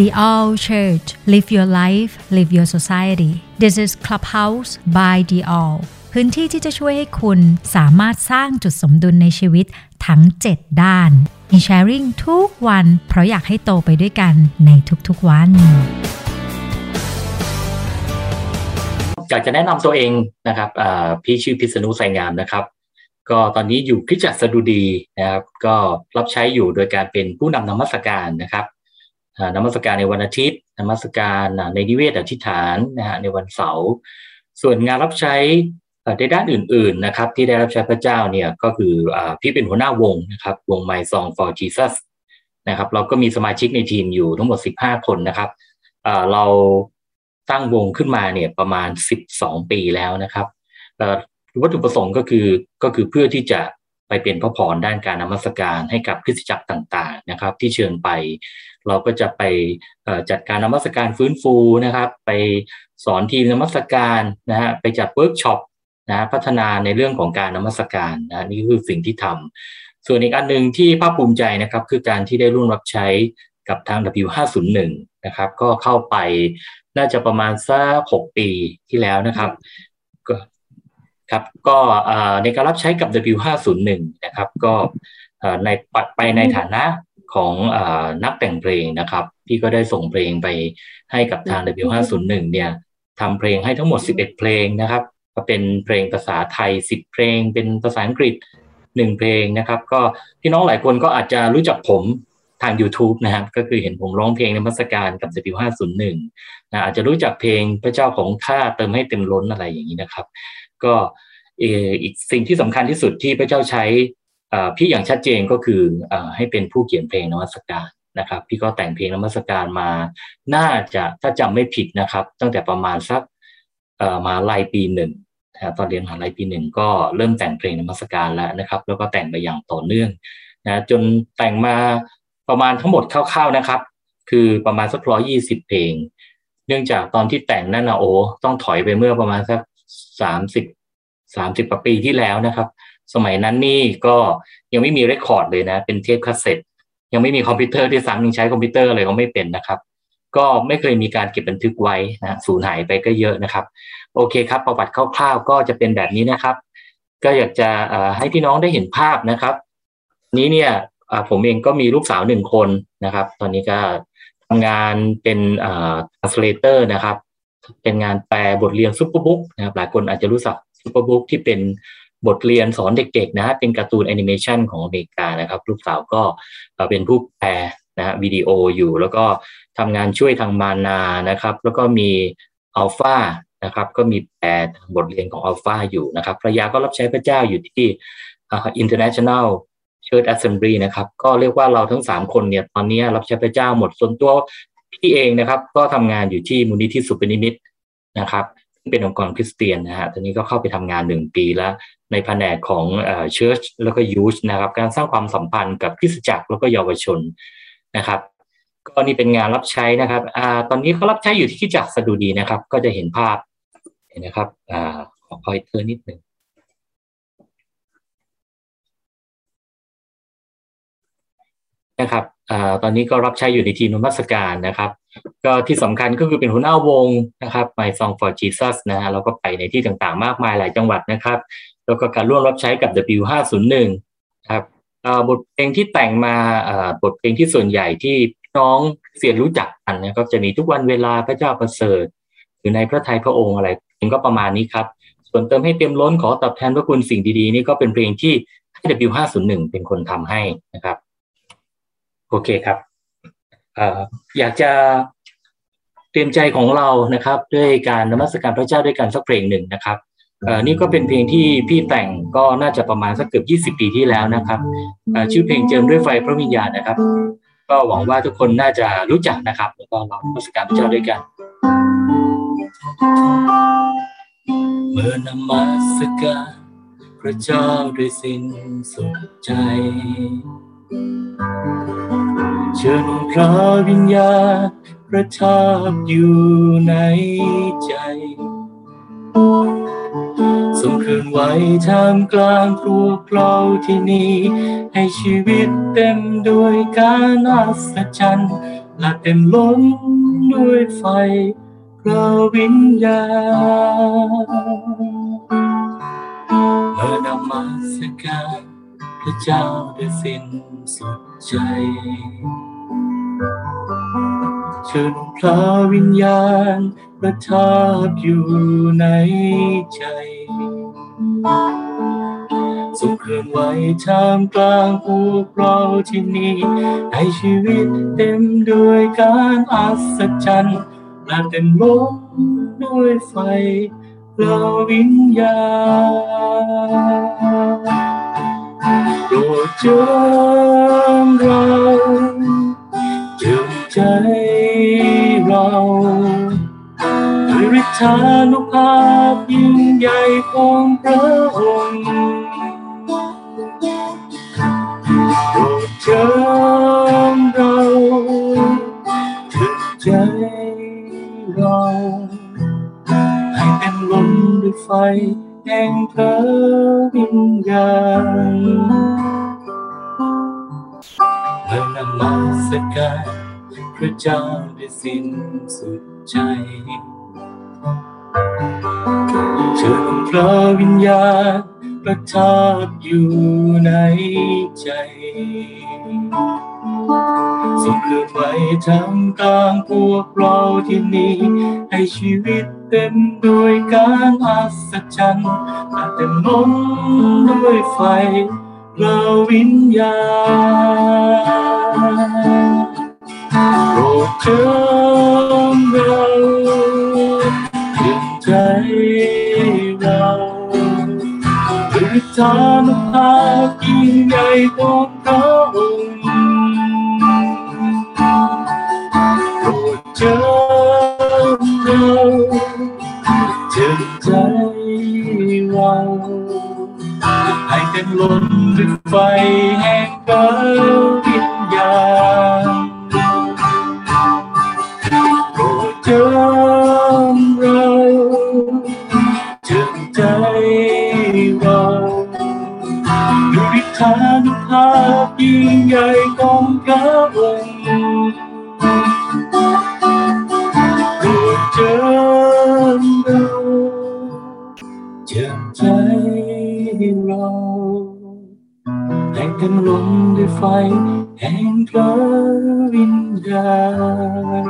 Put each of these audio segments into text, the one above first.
The All Church Live Your Life Live Your Society This is Clubhouse by The All พื้นที่ที่จะช่วยให้คุณสามารถสร้างจุดสมดุลในชีวิตทั้ง 7 ด้าน มีแชร์ริ่งทุกวัน เพราะอยากให้โตไปด้วยกันในทุกๆวัน อยากจะแนะนำตัวเองนะครับพี่ชื่อพิษณุไสงามนะครับ ก็ตอนนี้อยู่คริจักรสดุดีนะครับ ก็รับใช้อยู่โดยการเป็นผู้นำนมัสการนะครับ นมัสการในวันอาทิตย์ นมัสการในนิเวศอธิษฐานนะฮะในวันเสาร์ส่วนงานรับใช้ในด้านอื่น ๆนะครับ ที่ได้รับใช้พระเจ้าเนี่ยก็คือพี่เป็นหัวหน้าวงนะครับวง My Song for Jesus นะครับเราก็มีสมาชิกในทีมอยู่ทั้งหมด 15 คนนะครับเราตั้งวงขึ้นมาเนี่ยประมาณ 12 ปีแล้วนะครับวัตถุประสงค์ก็คือก็คือเพื่อที่จะไปเป็นพระพรด้านการนมัสการให้กับคริสตจักรต่าง ๆ นะครับ ที่เชิญไป เราก็จะไปจัดการนมัสการฟื้นฟูนะครับ ไปสอนทีมนมัสการนะฮะไปจัดเวิร์กช็อปนะพัฒนาในเรื่องของการนมัสการนะนี่คือสิ่งที่ทำส่วนอีกอันหนึ่งที่ภาคภูมิใจนะครับ คือการที่ได้ร่วมรับใช้กับทาง W501 นะครับ ก็เข้าไปน่าจะประมาณสักหกปีที่แล้วนะครับก็ครับก็ในการรับใช้กับ W501 นะครับ ก็ในไปในฐานะ ของอนักแต่งเพลงนะครับพี่ก็ได้ส่งเพลงไปให้กับทาง W501 เนี่ยทำเพลงให้ทั้งหมด 11 เพลงนะครับ ก็เป็นเพลงภาษาไทย 10 เพลง เป็นภาษาอังกฤษ 1 เพลงนะครับ ก็พี่น้องหลายคนก็อาจจะรู้จักผมทาง YouTube นะครับ ก็คือเห็นผมร้องเพลงในมัสการกับ W501 นะอาจจะรู้จักเพลงพระเจ้าของข้าเติมให้เต็มล้นอะไรอย่างนี้นะครับ ก็อีกสิ่งที่สำคัญที่สุดที่พระเจ้าใช้ พี่อย่างชัดเจนก็คืออให้เป็นผู้เขียนเพลงนมัสการนะครับ พี่ก็แต่งเพลงนมัสการมา น่าจะถ้าจำไม่ผิดนะครับ ตั้งแต่ประมาณสักมาลายปีหนึ่งตอนเรียนมหาลัยปีหนึ่งก็เริ่มแต่งเพลงนมัสการแล้วนะครับ แล้วก็แต่งไปอย่างต่อเนื่องนะจนแต่งมาประมาณทั้งหมดคร่าวๆนะครับ คือประมาณสักร้อยยี่สิบเพลง เนื่องจากตอนที่แต่งนั่นนะโอ้ต้องถอยไปเมื่อประมาณสักสามสิบสามสิบปีที่แล้วนะครับ สมัยนั้นนี่ก็ยังไม่มี record เลยนะ เป็นเทปคาสเซ็ตยังไม่มีคอมพิวเตอร์ด้วยซ้ำยังใช้คอมพิวเตอร์อะไรก็ไม่เป็นนะครับ ก็ไม่เคยมีการเก็บบันทึกไว้นะสูญหายไปก็เยอะนะครับ โอเคครับ ประวัติคร่าวๆ ก็จะเป็นแบบนี้นะครับ ก็อยากจะให้พี่น้องได้เห็นภาพนะครับ นี้เนี่ยผมเองก็มีลูกสาวหนึ่งคนนะครับ ตอนนี้ก็ทำงานเป็น translator นะครับ เป็นงานแปลบทเรียน Superbook นะครับหลายคนอาจจะรู้จัก Superbook ที่เป็น บทเรียนสอนเด็กๆนะ เป็นการ์ตูนแอนิเมชันของอเมริกานะครับ ลูกสาวก็เป็นผู้แปลนะวิดีโออยู่แล้วก็ทำงานช่วยทางมานานะครับ แล้วก็มีอัลฟานะครับ ก็มีแปลบทเรียนของอัลฟาอยู่นะครับภรรยาก็รับใช้พระเจ้าอยู่ที่ International Church Assembly นะครับ ก็เรียกว่าเราทั้ง 3 คนเนี่ยตอนนี้รับใช้พระเจ้าหมดส่วนตัวพี่เองนะครับ ก็ทำงานอยู่ที่มูลนิธิศุภนิมิตนะครับ เป็นองค์กรคริสเตียนนะฮะตอนนี้ก็เข้าไปทำงานหนึ่งปีแล้วในแผนกของ Church แล้วก็ Youth นะครับการสร้างความสัมพันธ์กับคริสตจักรแล้วก็เยาวชนนะครับก็นี่เป็นงานรับใช้นะครับอตอนนี้เขารับใช้อยู่ที่จักรสดุดีนะครับ ก็จะเห็นภาพเห็นนะครับอขอคอยเทอนิดหนึ่ง นะครับอตอนนี้ก็รับใช้อยู่ในทีมนมัสการนะครับ ก็ที่สำคัญก็คือเป็นหัวหน้าวงนะครับ My Song for Jesus นะฮะแล้วก็ไปในที่ต่างๆ มากมายหลายจังหวัดนะครับ แล้วก็การร่วมรับใช้กับ W501 ครับบทเพลงที่แต่งมาบทเพลงที่ส่วนใหญ่ที่น้องเสียรู้จักกันนะก็จะมีทุกวันเวลาพระเจ้าประเสริฐหรือในพระทัยพระองค์อะไรเพลงก็ประมาณนี้ครับ ส่วนเติมให้เต็มล้นขอตอบแทนพระคุณสิ่งดีๆ นี่ก็เป็นเพลงที่ให้ W501 เป็นคนทำให้นะครับ โอเคครับอยากจะเตรียมใจของเรานะครับ ด้วยการนมัสการพระเจ้าด้วยกันสักเพลงหนึ่งนะครับนี่ก็เป็นเพลงที่พี่แต่งก็น่าจะประมาณสักเกือบ20 ปีที่แล้วนะครับชื่อเพลงเจิมด้วยไฟพระวิญญาณนะครับ ก็หวังว่าทุกคนน่าจะรู้จักนะครับแล้วก็ร้องนมัสการพระเจ้าด้วยกัน เมื่อนมัสการพระเจ้าด้วยสิ้นสุดใจ เชิญพระวิญญาณประทับอยู่ในใจทรงเคลื่อนไหวท่ามกลางพวกเราที่นี่ ให้ชีวิตเต็มด้วยการอัศจรรย์และเต็มล้นด้วยไฟพระวิญญาณเมื่อนมัสการพระเจ้าด้สิ้น สุดใจ เชิญพระวิญญาณประทับอยู่ในใจสุขเคลื่อนไหวท่ามกลางพวกเราที่นี่ให้ชีวิตเต็มด้วยการอัศจรรย์และเต็มล้นด้วยไฟเราวิญญาณ โปรดจิมเราเจิมใจเราด้วยฤทธานุภาพยิ่งใหญ่ของพระองค์โปรดจิมเราถึงใจเราให้เต็มล้นด้วยไฟ แห่งพระวิญญาณเมื่อนมัสการพระเจ้าได้สิ้นสุดใจเชิญพระวิญญาณประทับอยู่ในใจส่งเคลื่อนไหวท่ามกลางพวกเราที่นี่ให้ชีวิต เต็มด้วยการอัศจรรย์และเต็มล้นด้วยไฟพร เราให้เต็มล้นด้วยไฟแห่งพระวิญญาณโปรดจิมเราจิมใจเราด้วยฤทานุภาพยิ่งใหญ่ของพระองค์โปรดจิม เต็มล้นด้วยไฟแห่งพระวิญญาณ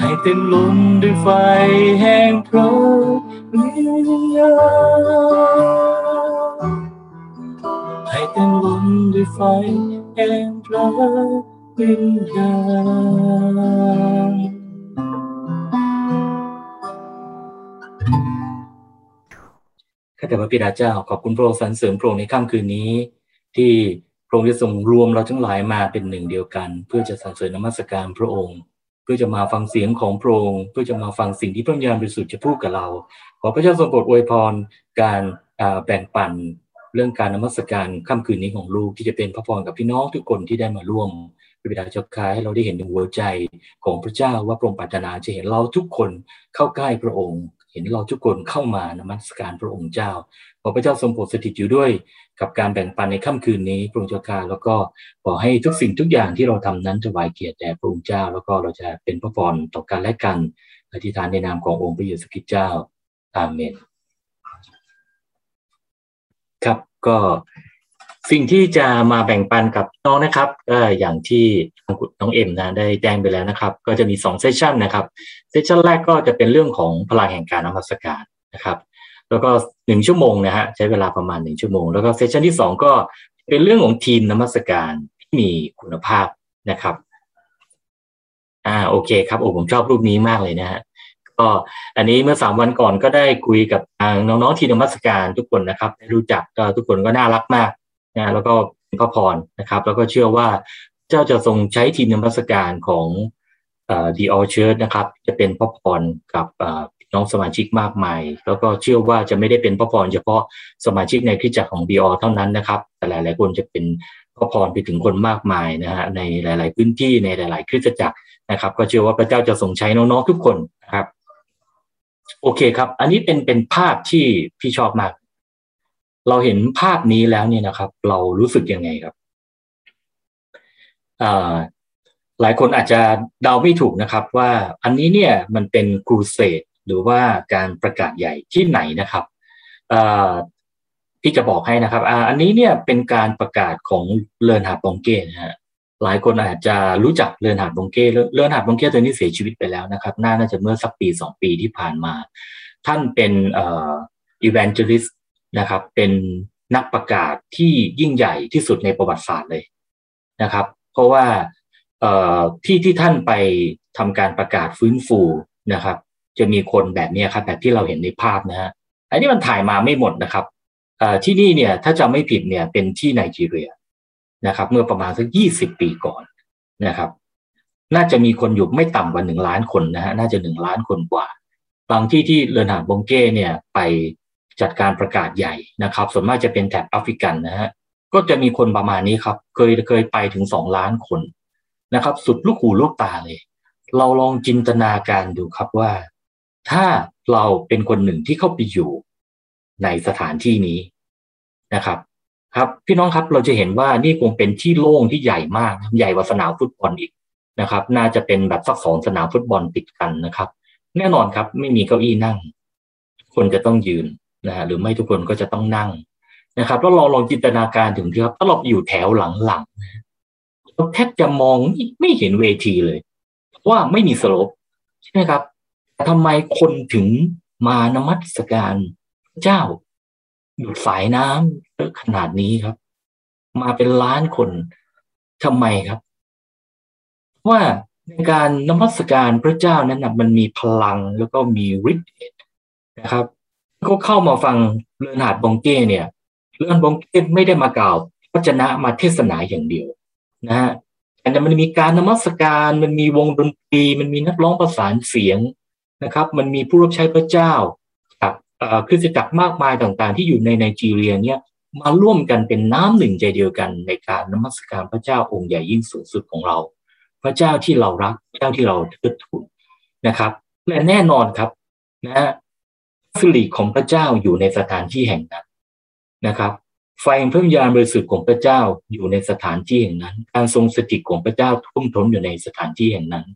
ให้เต็มล้นด้วยไฟแห่งพระวิญญาณให้เต็มล้นด้วยไฟแห่งพระวิญญาณ ข้าแต่พระบิดาเจ้า ขอบคุณพระองค์สรรเสริญพระองค์ในค่ำคืนนี้ ที่พระองค์ได้ทรงรวมเราทั้งหลายมาเป็นหนึ่งเดียวกัน เพื่อจะสรรเสริญนมัสการพระองค์ เพื่อจะมาฟังเสียงของพระองค์ เพื่อจะมาฟังสิ่งที่พระญาณบริสุทธิ์จะพูดกับเรา ขอพระเจ้าทรงโปรดอวยพรการแบ่งปันเรื่องการนมัสการค่ำคืนนี้ของลูกที่จะเป็นพระพรกับพี่น้องทุกคนที่ได้มาร่วมพระบิดาเจ้าค้าให้เราได้เห็นถึงหัวใจของพระเจ้าว่าพระองค์ปรารถนาจะเห็นเราทุกคนเข้าใกล้พระองค์ เห็นเราทุกคนเข้ามานมัสการพระองค์เจ้า ขอพระเจ้าทรงโปรดสถิตอยู่ด้วยกับการแบ่งปันในค่ำคืนนี้พระองค์เจ้าข้าแล้วก็ขอให้ทุกสิ่งทุกอย่างที่เราทำนั้นถวายเกียรติแด่พระองค์เจ้า แล้วก็เราจะเป็นพระพรต่อกันและกันอธิษฐานในนามขององค์พระเยซูคริสต์เจ้าอาเมน ครับก็ สิ่งที่จะมาแบ่งปันกับน้องนะครับก็อย่างที่น้องเอ็มนะได้แจ้งไปแล้วนะครับ ก็จะมี2 session นะครับ session แรกก็จะเป็นเรื่องของพลังแห่งการนมัสการนะครับ แล้วก็หนึ่งชั่วโมงนะฮะใช้เวลาประมาณหนึ่งชั่วโมง แล้วก็ session ที่สองก็เป็นเรื่องของทีมนมัสการที่มีคุณภาพนะครับอ่าโอเคครับโอ้ผมชอบรูปนี้มากเลยนะฮะก็อันนี้เมื่อสามวันก่อนก็ได้คุยกับทางน้องๆทีมนมัสการทุกคนนะครับได้รู้จักก็ทุกคนก็น่ารักมาก นะแล้วก็พระพรนะครับ แล้วก็เชื่อว่าเจ้าจะทรงใช้ทีมนมัสการของเอ่อ The All Church นะครับ จะเป็นพระพรกับน้องสมาชิกมากมาย แล้วก็เชื่อว่าจะไม่ได้เป็นพระพรเฉพาะสมาชิกในคริสตจักรของ The All เท่านั้นนะครับ แต่หลาย ๆ คนจะเป็นพระพรไปถึงคนมากมายนะฮะในหลาย ๆ พื้นที่ในหลาย ๆ คริสตจักรนะครับ ก็เชื่อว่าพระเจ้าจะทรงใช้น้อง ๆ ทุกคนนะครับ โอเคครับ อันนี้เป็นเป็นภาพที่พี่ชอบมาก เราเห็นภาพนี้แล้วเนี่ยนะครับ เรารู้สึกยังไงครับหลายคนอาจจะเดาไม่ถูกนะครับ ว่าอันนี้เนี่ยมันเป็นครูเสดหรือว่าการประกาศใหญ่ที่ไหนนะครับที่จะบอกให้นะครับอันนี้เนี่ยเป็นการประกาศของเลนฮาบองเก้นะฮะหลายคนอาจจะรู้จักเลนฮาร์บองเก้เลนฮาร์บองเก้ตัวนี้เสียชีวิตไปแล้วนะครับน่าจะเมื่อสักปีสองปีที่ผ่านมา ท่านเป็นเอ่อ evangelist นะครับ เป็นนักประกาศที่ยิ่งใหญ่ที่สุดในประวัติศาสตร์เลยนะครับ เพราะว่าที่ที่ท่านไปทำการประกาศฟื้นฟูนะครับ จะมีคนแบบนี้ครับแบบที่เราเห็นในภาพนะฮะอันนี้มันถ่ายมาไม่หมดนะครับที่นี่เนี่ยถ้าจะไม่ผิดเนี่ยเป็นที่ไนจีเรียนะครับ เมื่อประมาณสักยี่สิบปีก่อนนะครับ น่าจะมีคนอยู่ไม่ต่ำกว่าหนึ่งล้านคนนะฮะน่าจะหนึ่งล้านคนกว่า บางที่ที่เรนหาบงเก้เนี่ยไป จัดการประกาศใหญ่นะครับ ส่วนมากจะเป็นแถบแอฟริกันนะฮะก็จะมีคนประมาณนี้ครับ เคยเคยไปถึงสองล้านคนนะครับ สุดลูกหูลูกตาเลย เราลองจินตนาการดูครับว่า ถ้าเราเป็นคนหนึ่งที่เข้าไปอยู่ในสถานที่นี้นะครับ ครับพี่น้องครับเราจะเห็นว่านี่คงเป็นที่โล่งที่ใหญ่มากใหญ่กว่าสนามฟุตบอลอีกนะครับ น่าจะเป็นแบบสักสองสนามฟุตบอลติดกันนะครับ แน่นอนครับ ไม่มีเก้าอี้นั่ง คนจะต้องยืน นะฮะหรือไม่ทุกคนก็จะต้องนั่งนะครับแล้วลองลองจินตนาการถึงที่ครับถ้าเราอยู่แถวหลังๆเราแทบจะมองไม่เห็นเวทีเลย ว่าไม่มีสลปใช่ไหมครับแต่ทำไมคนถึงมานมัสการเจ้าหยุดสายน้ำเยอะขนาดนี้ครับ มาเป็นล้านคนทำไมครับ ว่าในการนมัสการพระเจ้านั้นนะมันมีพลังแล้วก็มีฤทธิ์นะครับ ก็เข้ามาฟังเรือนหาดบงเก้เนี่ยเรือนบงเก้ไม่ได้มากล่าวพระชนะมาเทศนาอย่างเดียวนะฮะแต่มันมีการนมัสการมันมีวงดนตรี มันมีนักร้องประสานเสียงนะครับ มันมีผู้รับใช้พระเจ้าจากคริสตจักรมากมายต่างๆ ที่อยู่ในไนจีเรียเนี่ยมาร่วมกันเป็นน้ำหนึ่งใจเดียวกันในการนมัสการพระเจ้าองค์ใหญ่ยิ่งสูงสุดของเรา พระเจ้าที่เรารักพระเจ้าที่เราเทิดทูนนะครับและแน่นอนครับนะ สิริของพระเจ้าอยู่ในสถานที่แห่งนั้นนะครับไฟพระวิญญาณบริสุทธิ์ของพระเจ้าอยู่ในสถานที่แห่งนั้น การทรงสถิตของพระเจ้าทุ่มท้นอยู่ในสถานที่แห่งนั้น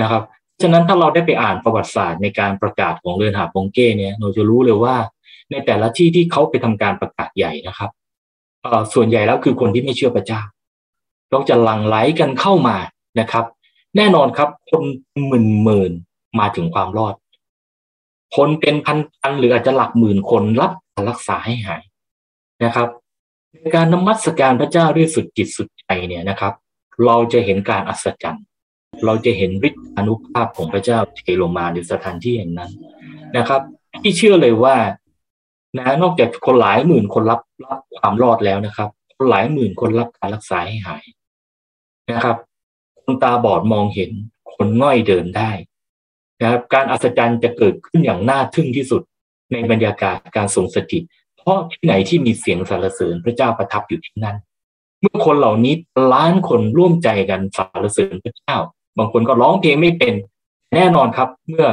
นะครับ ฉะนั้นถ้าเราได้ไปอ่านประวัติศาสตร์ในการประกาศของเรือนหาบงเก้เนี่ยเราจะรู้เลยว่า ในแต่ละที่ที่เขาไปทำการประกาศใหญ่นะครับส่วนใหญ่แล้วคือคนที่ไม่เชื่อพระเจ้าเราจะหลั่งไหลกันเข้ามานะครับ แน่นอนครับคนหมื่นหมื่นมาถึงความรอด คนเป็นพันพันหรืออาจจะหลักหมื่นคนรับการรักษาให้หายนะครับในการนมัสการพระเจ้าด้วยสุดจิตสุดใจเนี่ยนะครับ เราจะเห็นการอัศจรรย์เราจะเห็นฤทธิอนุภาพของพระเจ้าเทลงมาในสถานที่แห่งนั้นนะครับ ที่เชื่อเลยว่านะนอกจากคนหลายหมื่นคนรับรับความรอดแล้วนะครับ คนหลายหมื่นคนรับการรักษาให้หายนะครับ คนตาบอดมองเห็น คนง่อยเดินได้ นะครับการอัศจรรย์จะเกิดขึ้นอย่างน่าทึ่งที่สุดในบรรยากาศการทรงสถิต เพราะที่ไหนที่มีเสียงสรรเสริญพระเจ้าประทับอยู่ที่นั่นเมื่อคนเหล่านี้ล้านคนร่วมใจกันสรรเสริญพระเจ้า บางคนก็ร้องเพลงไม่เป็นแน่นอนครับ เมื่อ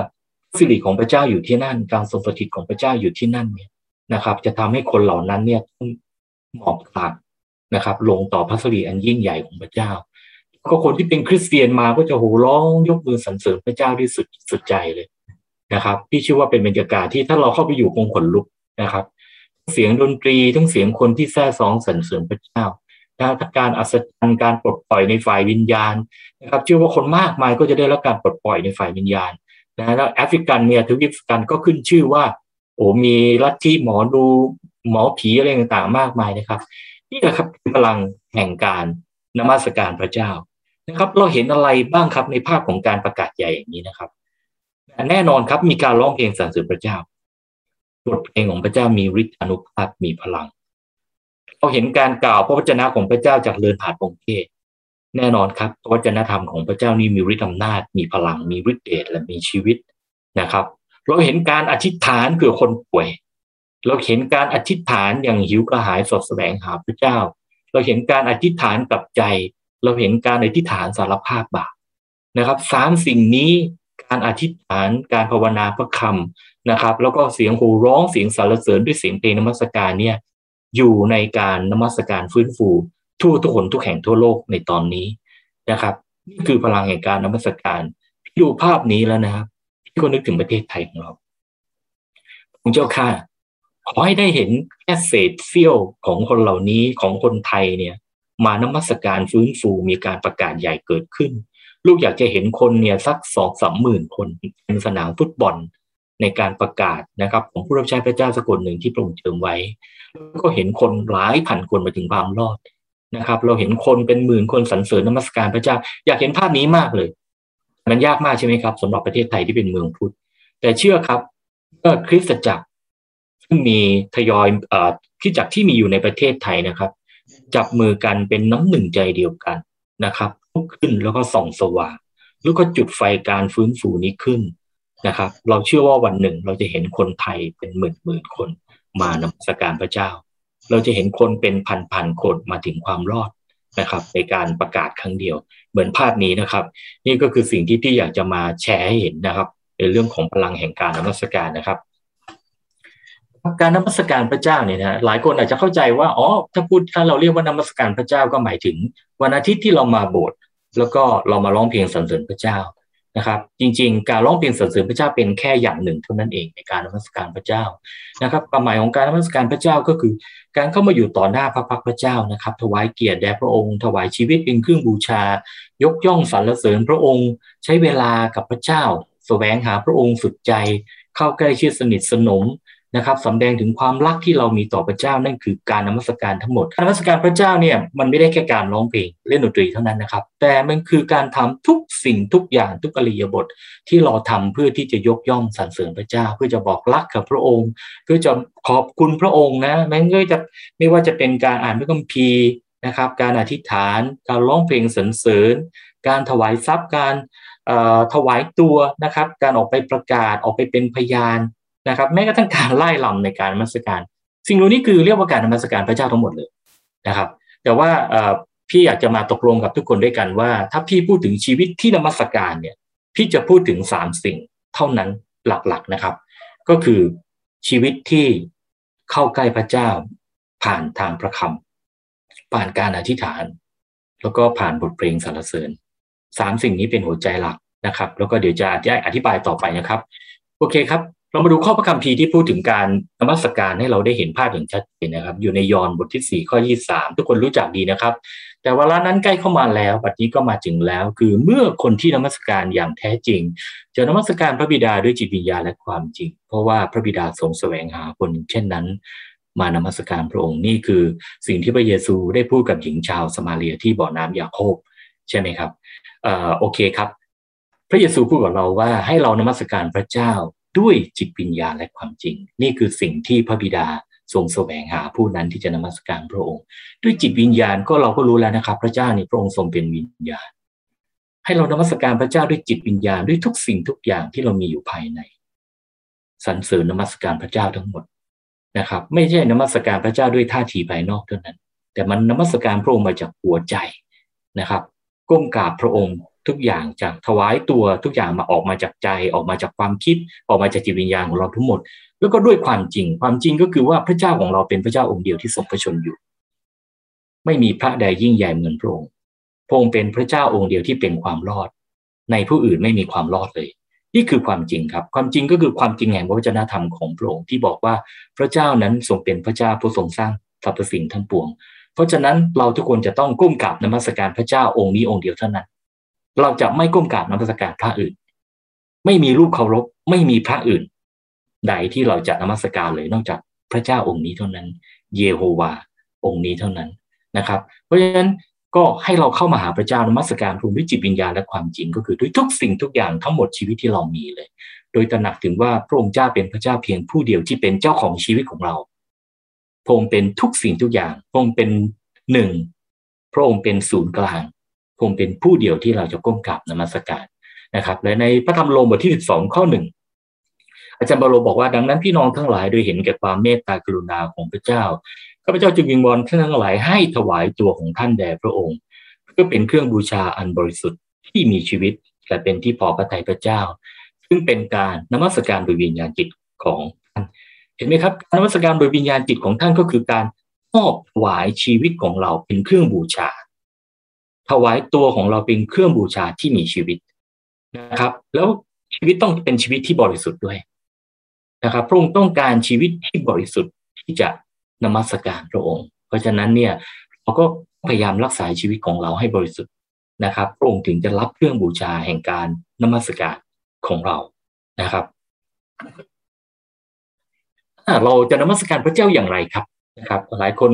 สิริของพระเจ้าอยู่ที่นั่น การทรงสถิตของพระเจ้าอยู่ที่นั่นเนี่ยนะครับ จะทำให้คนเหล่านั้นเนี่ยหมอบกราบนะครับ ลงต่อพระสิริอันยิ่งใหญ่ของพระเจ้า ก็คนที่เป็นคริสเตียนมาก็จะโหร้องยกมือสรรเสริญพระเจ้าที่สุดสุดใจเลยนะครับ พี่เชื่อว่าเป็นบรรยากาศที่ถ้าเราเข้าไปอยู่คงขนลุกนะครับ เสียงดนตรีทั้งเสียงคนที่แซ่ซองสรรเสริญพระเจ้านะการอัศจรรย์การปลดปล่อยในฝ่ายวิญญาณนะครับเชื่อว่าคนมากมายก็จะได้รับการปลดปล่อยในฝ่ายวิญญาณนะแล้วแอฟริกันเนี่ยทวีปกันก็ขึ้นชื่อว่าโอ้มีลัทธิหมอดูหมอผีอะไรต่างๆมากมายนะครับ นี่แหละครับพลังแห่งการนมัสการพระเจ้า นะครับ เราเห็นอะไรบ้างครับในภาพของการประกาศใหญ่อย่างนี้นะครับ แน่นอนครับมีการร้องเพลงสรรเสริญพระเจ้าบทเพลงของพระเจ้ามีฤทธิ์อนุภาพมีพลัง เราเห็นการกล่าวพระวจนะของพระเจ้าจากเรือนผาดองเทศแน่นอนครับพระวจนะธรรมของพระเจ้านี่มีฤทธิ์อำนาจ มีพลัง มีฤทธิ์เดชและมีชีวิตนะครับ เราเห็นการอธิษฐานเพื่อคนป่วย เราเห็นการอธิษฐานอย่างหิวกระหายสดแสวงหาพระเจ้า เราเห็นการอธิษฐานกับใจ เราเห็นการอธิษฐานสารภาพบาปนะครับสามสิ่งนี้การอธิษฐานการภาวนาพระคำนะครับ แล้วก็เสียงโห่ร้องเสียงสรรเสริญด้วยเสียงเพลงนมัสการเนี่ยอยู่ในการนมัสการฟื้นฟู ทั่วทุกคนทุกแห่งทั่วโลกในตอนนี้นะครับนี่คือพลังแห่งการนมัสการดูภาพนี้แล้วนะครับพี่ก็นึกถึงประเทศไทยของเราคุณเจ้าข้าขอให้ได้เห็นแค่เศษเสี้ยวของคนเหล่านี้ของคนไทยเนี่ย มานมัสการฟื้นฟูมีการประกาศใหญ่เกิดขึ้น ลูกอยากจะเห็นคนเนี่ยสักสองสามหมื่นคนในสนามฟุตบอลในการประกาศนะครับของผู้รับใช้พระเจ้าสกุลหนึ่งที่พระองค์เจิมไว้ก็เห็นคนหลายพันคนมาถึงความรอดนะครับ เราเห็นคนเป็นหมื่นคนสรรเสริญนมัสการพระเจ้า อยากเห็นภาพนี้มากเลย มันยากมากใช่ไหมครับสำหรับประเทศไทยที่เป็นเมืองพุทธ แต่เชื่อครับเมื่อคริสตจักรซึ่งมีทยอยอคริสตจักรที่มีอยู่ในประเทศไทยนะครับ จับมือกันเป็นน้ำหนึ่งใจเดียวกันนะครับลุกขึ้นแล้วก็ส่องสว่างแล้วก็จุดไฟการฟื้นฟูนี้ขึ้นนะครับ เราเชื่อว่าวันหนึ่งเราจะเห็นคนไทยเป็นหมื่นหมื่นคนมานมัสการพระเจ้า เราจะเห็นคนเป็นพันพันคนมาถึงความรอดนะครับ ในการประกาศครั้งเดียว เหมือนภาพนี้นะครับ นี่ก็คือสิ่งที่พี่อยากจะมาแชร์ให้เห็นนะครับ ในเรื่องของพลังแห่งการนมัสการนะครับ การนมัสการพระเจ้าเนี่ยนะหลายคนอาจจะเข้าใจว่าอ๋อถ้าพูดถ้าเราเรียกว่านมัสการพระเจ้าก็หมายถึง วันอาทิตย์ที่เรามาโบสถ์แล้วก็เรามาร้องเพลงสรรเสริญพระเจ้านะครับ จริง ๆ การร้องเพลงสรรเสริญพระเจ้าเป็นแค่อย่างหนึ่งเท่านั้นเองในการนมัสการพระเจ้านะครับ ความหมายของการนมัสการพระเจ้าก็คือ การเข้ามาอยู่ต่อหน้าพระพักพระเจ้านะครับ ถวายเกียรติแด่พระองค์ ถวายชีวิตเป็นเครื่องบูชา ยกย่องสรรเสริญพระองค์ ใช้เวลากับพระเจ้าแสวงหาพระองค์สุดใจ เข้าใกล้ชิดสนิทสนม นะครับสำแดงถึงความรักที่เรามีต่อพระเจ้านั่นคือการนมัสการทั้งหมดการนมัสการพระเจ้าเนี่ยมันไม่ได้แค่การร้องเพลงเล่นดนตรีเท่านั้นนะครับ แต่มันคือการทำทุกสิ่งทุกอย่างทุกอริยบทที่เราทำเพื่อที่จะยกย่องสรรเสริญพระเจ้า เพื่อจะบอกรักกับพระองค์ เพื่อจะขอบคุณพระองค์นะแม้ว่าจะไม่ว่าจะเป็นการอ่านพระคัมภีร์นะครับ การอธิษฐาน การร้องเพลงสรรเสริญ การถวายทรัพย์การถวายตัวนะครับ การออกไปประกาศออกไปเป็นพยาน นะครับแม้กระทั่งการไล่ลำในการนมัสการ สิ่งเหล่านี้คือเรียกว่าการนมัสการพระเจ้าทั้งหมดเลยนะครับ แต่ว่าพี่อยากจะมาตกลงกับทุกคนด้วยกันว่า ถ้าพี่พูดถึงชีวิตที่นมัสการเนี่ยพี่จะพูดถึงสามสิ่งเท่านั้นหลักๆนะครับ ก็คือชีวิตที่เข้าใกล้พระเจ้า ผ่านทางพระคำผ่านการอธิษฐาน แล้วก็ผ่านบทเพลงสรรเสริญสามสิ่งนี้เป็นหัวใจหลักนะครับ แล้วก็เดี๋ยวจะอธิบายต่อไปนะครับ โอเคครับ เรามาดูข้อพระคัมภีร์ที่พูดถึงการนมัสการให้เราได้เห็นภาพอย่างชัดเจนนะครับ อยู่ในยอห์นบทที่4ข้อ23ทุกคนรู้จักดีนะครับ แต่เวลานั้นใกล้เข้ามาแล้วปัจจุบันก็มาถึงแล้ว คือเมื่อคนที่นมัสการอย่างแท้จริง จะนมัสการพระบิดาด้วยจิตวิญญาณและความจริง เพราะว่าพระบิดาทรงแสวงหาคนเช่นนั้น มานมัสการพระองค์นี่คือ สิ่งที่พระเยซูได้พูดกับหญิงชาวสมาเรียที่บ่อน้ำยาโคบใช่ไหมครับโอเคครับ พระเยซูพูดกับเราว่าให้เรานมัสการพระเจ้า ด้วยจิตวิญญาณและความจริง นี่คือสิ่งที่พระบิดาทรงแสวงหาผู้นั้นที่จะนมัสการพระองค์ ด้วยจิตวิญญาณก็เราก็รู้แล้วนะครับ พระเจ้านี่พระองค์ทรงเป็นวิญญาณ ให้เรานมัสการพระเจ้าด้วยจิตวิญญาณด้วยทุกสิ่งทุกอย่างที่เรามีอยู่ภายในสรรเสริญนมัสการพระเจ้าทั้งหมดนะครับ ไม่ใช่นมัสการพระเจ้าด้วยท่าทีภายนอกเท่านั้น แต่มันนมัสการพระองค์มาจากหัวใจนะครับ ก้มกราบพระองค์ ทุกอย่างจากถวายตัวทุกอย่างมาออกมาจากใจออกมาจากความคิดออกมาจากจิตวิญญาณของเราทั้งหมด แล้วก็ด้วยความจริง ความจริงก็คือว่าพระเจ้าของเราเป็นพระเจ้าองค์เดียวที่ทรงพระชนอยู่ ไม่มีพระใดยิ่งใหญ่เหมือนพระองค์พระองค์เป็นพระเจ้าองค์เดียวที่เป็นความรอด ในผู้อื่นไม่มีความรอดเลย นี่คือความจริงครับ ความจริงก็คือความจริงแห่งพระวจนะธรรมของพระองค์ที่บอกว่าพระเจ้านั้นทรงเป็นพระเจ้าผู้ทรงสร้างสรรพสิ่งทั้งปวง เพราะฉะนั้นเราทุกคนจะต้องก้มกราบนมัสการพระเจ้าองค์นี้องค์เดียวเท่านั้น เราจะไม่ก้มกราบนมัสการพระอื่น ไม่มีรูปเคารพไม่มีพระอื่น ใดที่เราจะนมัสการเลยนอกจากพระเจ้าองค์นี้เท่านั้น เยโฮวาองค์นี้เท่านั้นนะครับ เพราะฉะนั้นก็ให้เราเข้ามาหาพระเจ้านมัสการพระองค์ด้วยจิตวิญญาณและความจริงก็คือด้วยทุกสิ่งทุกอย่างทั้งหมดชีวิตที่เรามีเลย โดยตระหนักถึงว่าพระองค์เจ้าเป็นพระเจ้าเพียงผู้เดียวที่เป็นเจ้าของชีวิตของเรา พระองค์เป็นทุกสิ่งทุกอย่าง พระองค์เป็นหนึ่ง พระองค์เป็นศูนย์กลาง งเป็นผู้เดียวที่เราจะก้มกราบนมัสการนะครับ และในพระธรรมโลมบทที่ 12 ข้อหนึ่งอาจารย์บาโลบอกว่าดังนั้นพี่น้องทั้งหลายโดยเห็นแก่ความเมตตากรุณาของพระเจ้าข้าพเจ้าจึงวิงวอนท่านทั้งหลายให้ถวายตัวของท่านแด่พระองค์เพื่อเป็นเครื่องบูชาอันบริสุทธิ์ที่มีชีวิตและเป็นที่พอพระทัยพระเจ้า ซึ่งเป็นการนมัสการโดยวิญญาณจิตของท่านเห็นไหมครับนมัสการโดยวิญญาณจิตของท่านก็คือการมอบถวายชีวิตของเราเป็นเครื่องบูชา ถวายตัวของเราเป็นเครื่องบูชาที่มีชีวิตนะครับ แล้วชีวิตต้องเป็นชีวิตที่บริสุทธิ์ด้วยนะครับพระองค์ต้องการชีวิตที่บริสุทธิ์ที่จะนมัสการพระองค์ เพราะฉะนั้นเนี่ยเราก็พยายามรักษาชีวิตของเราให้บริสุทธิ์นะครับ พระองค์ถึงจะรับเครื่องบูชาแห่งการนมัสการของเรานะครับเราจะนมัสการพระเจ้าอย่างไรครับนะครับ หลายคน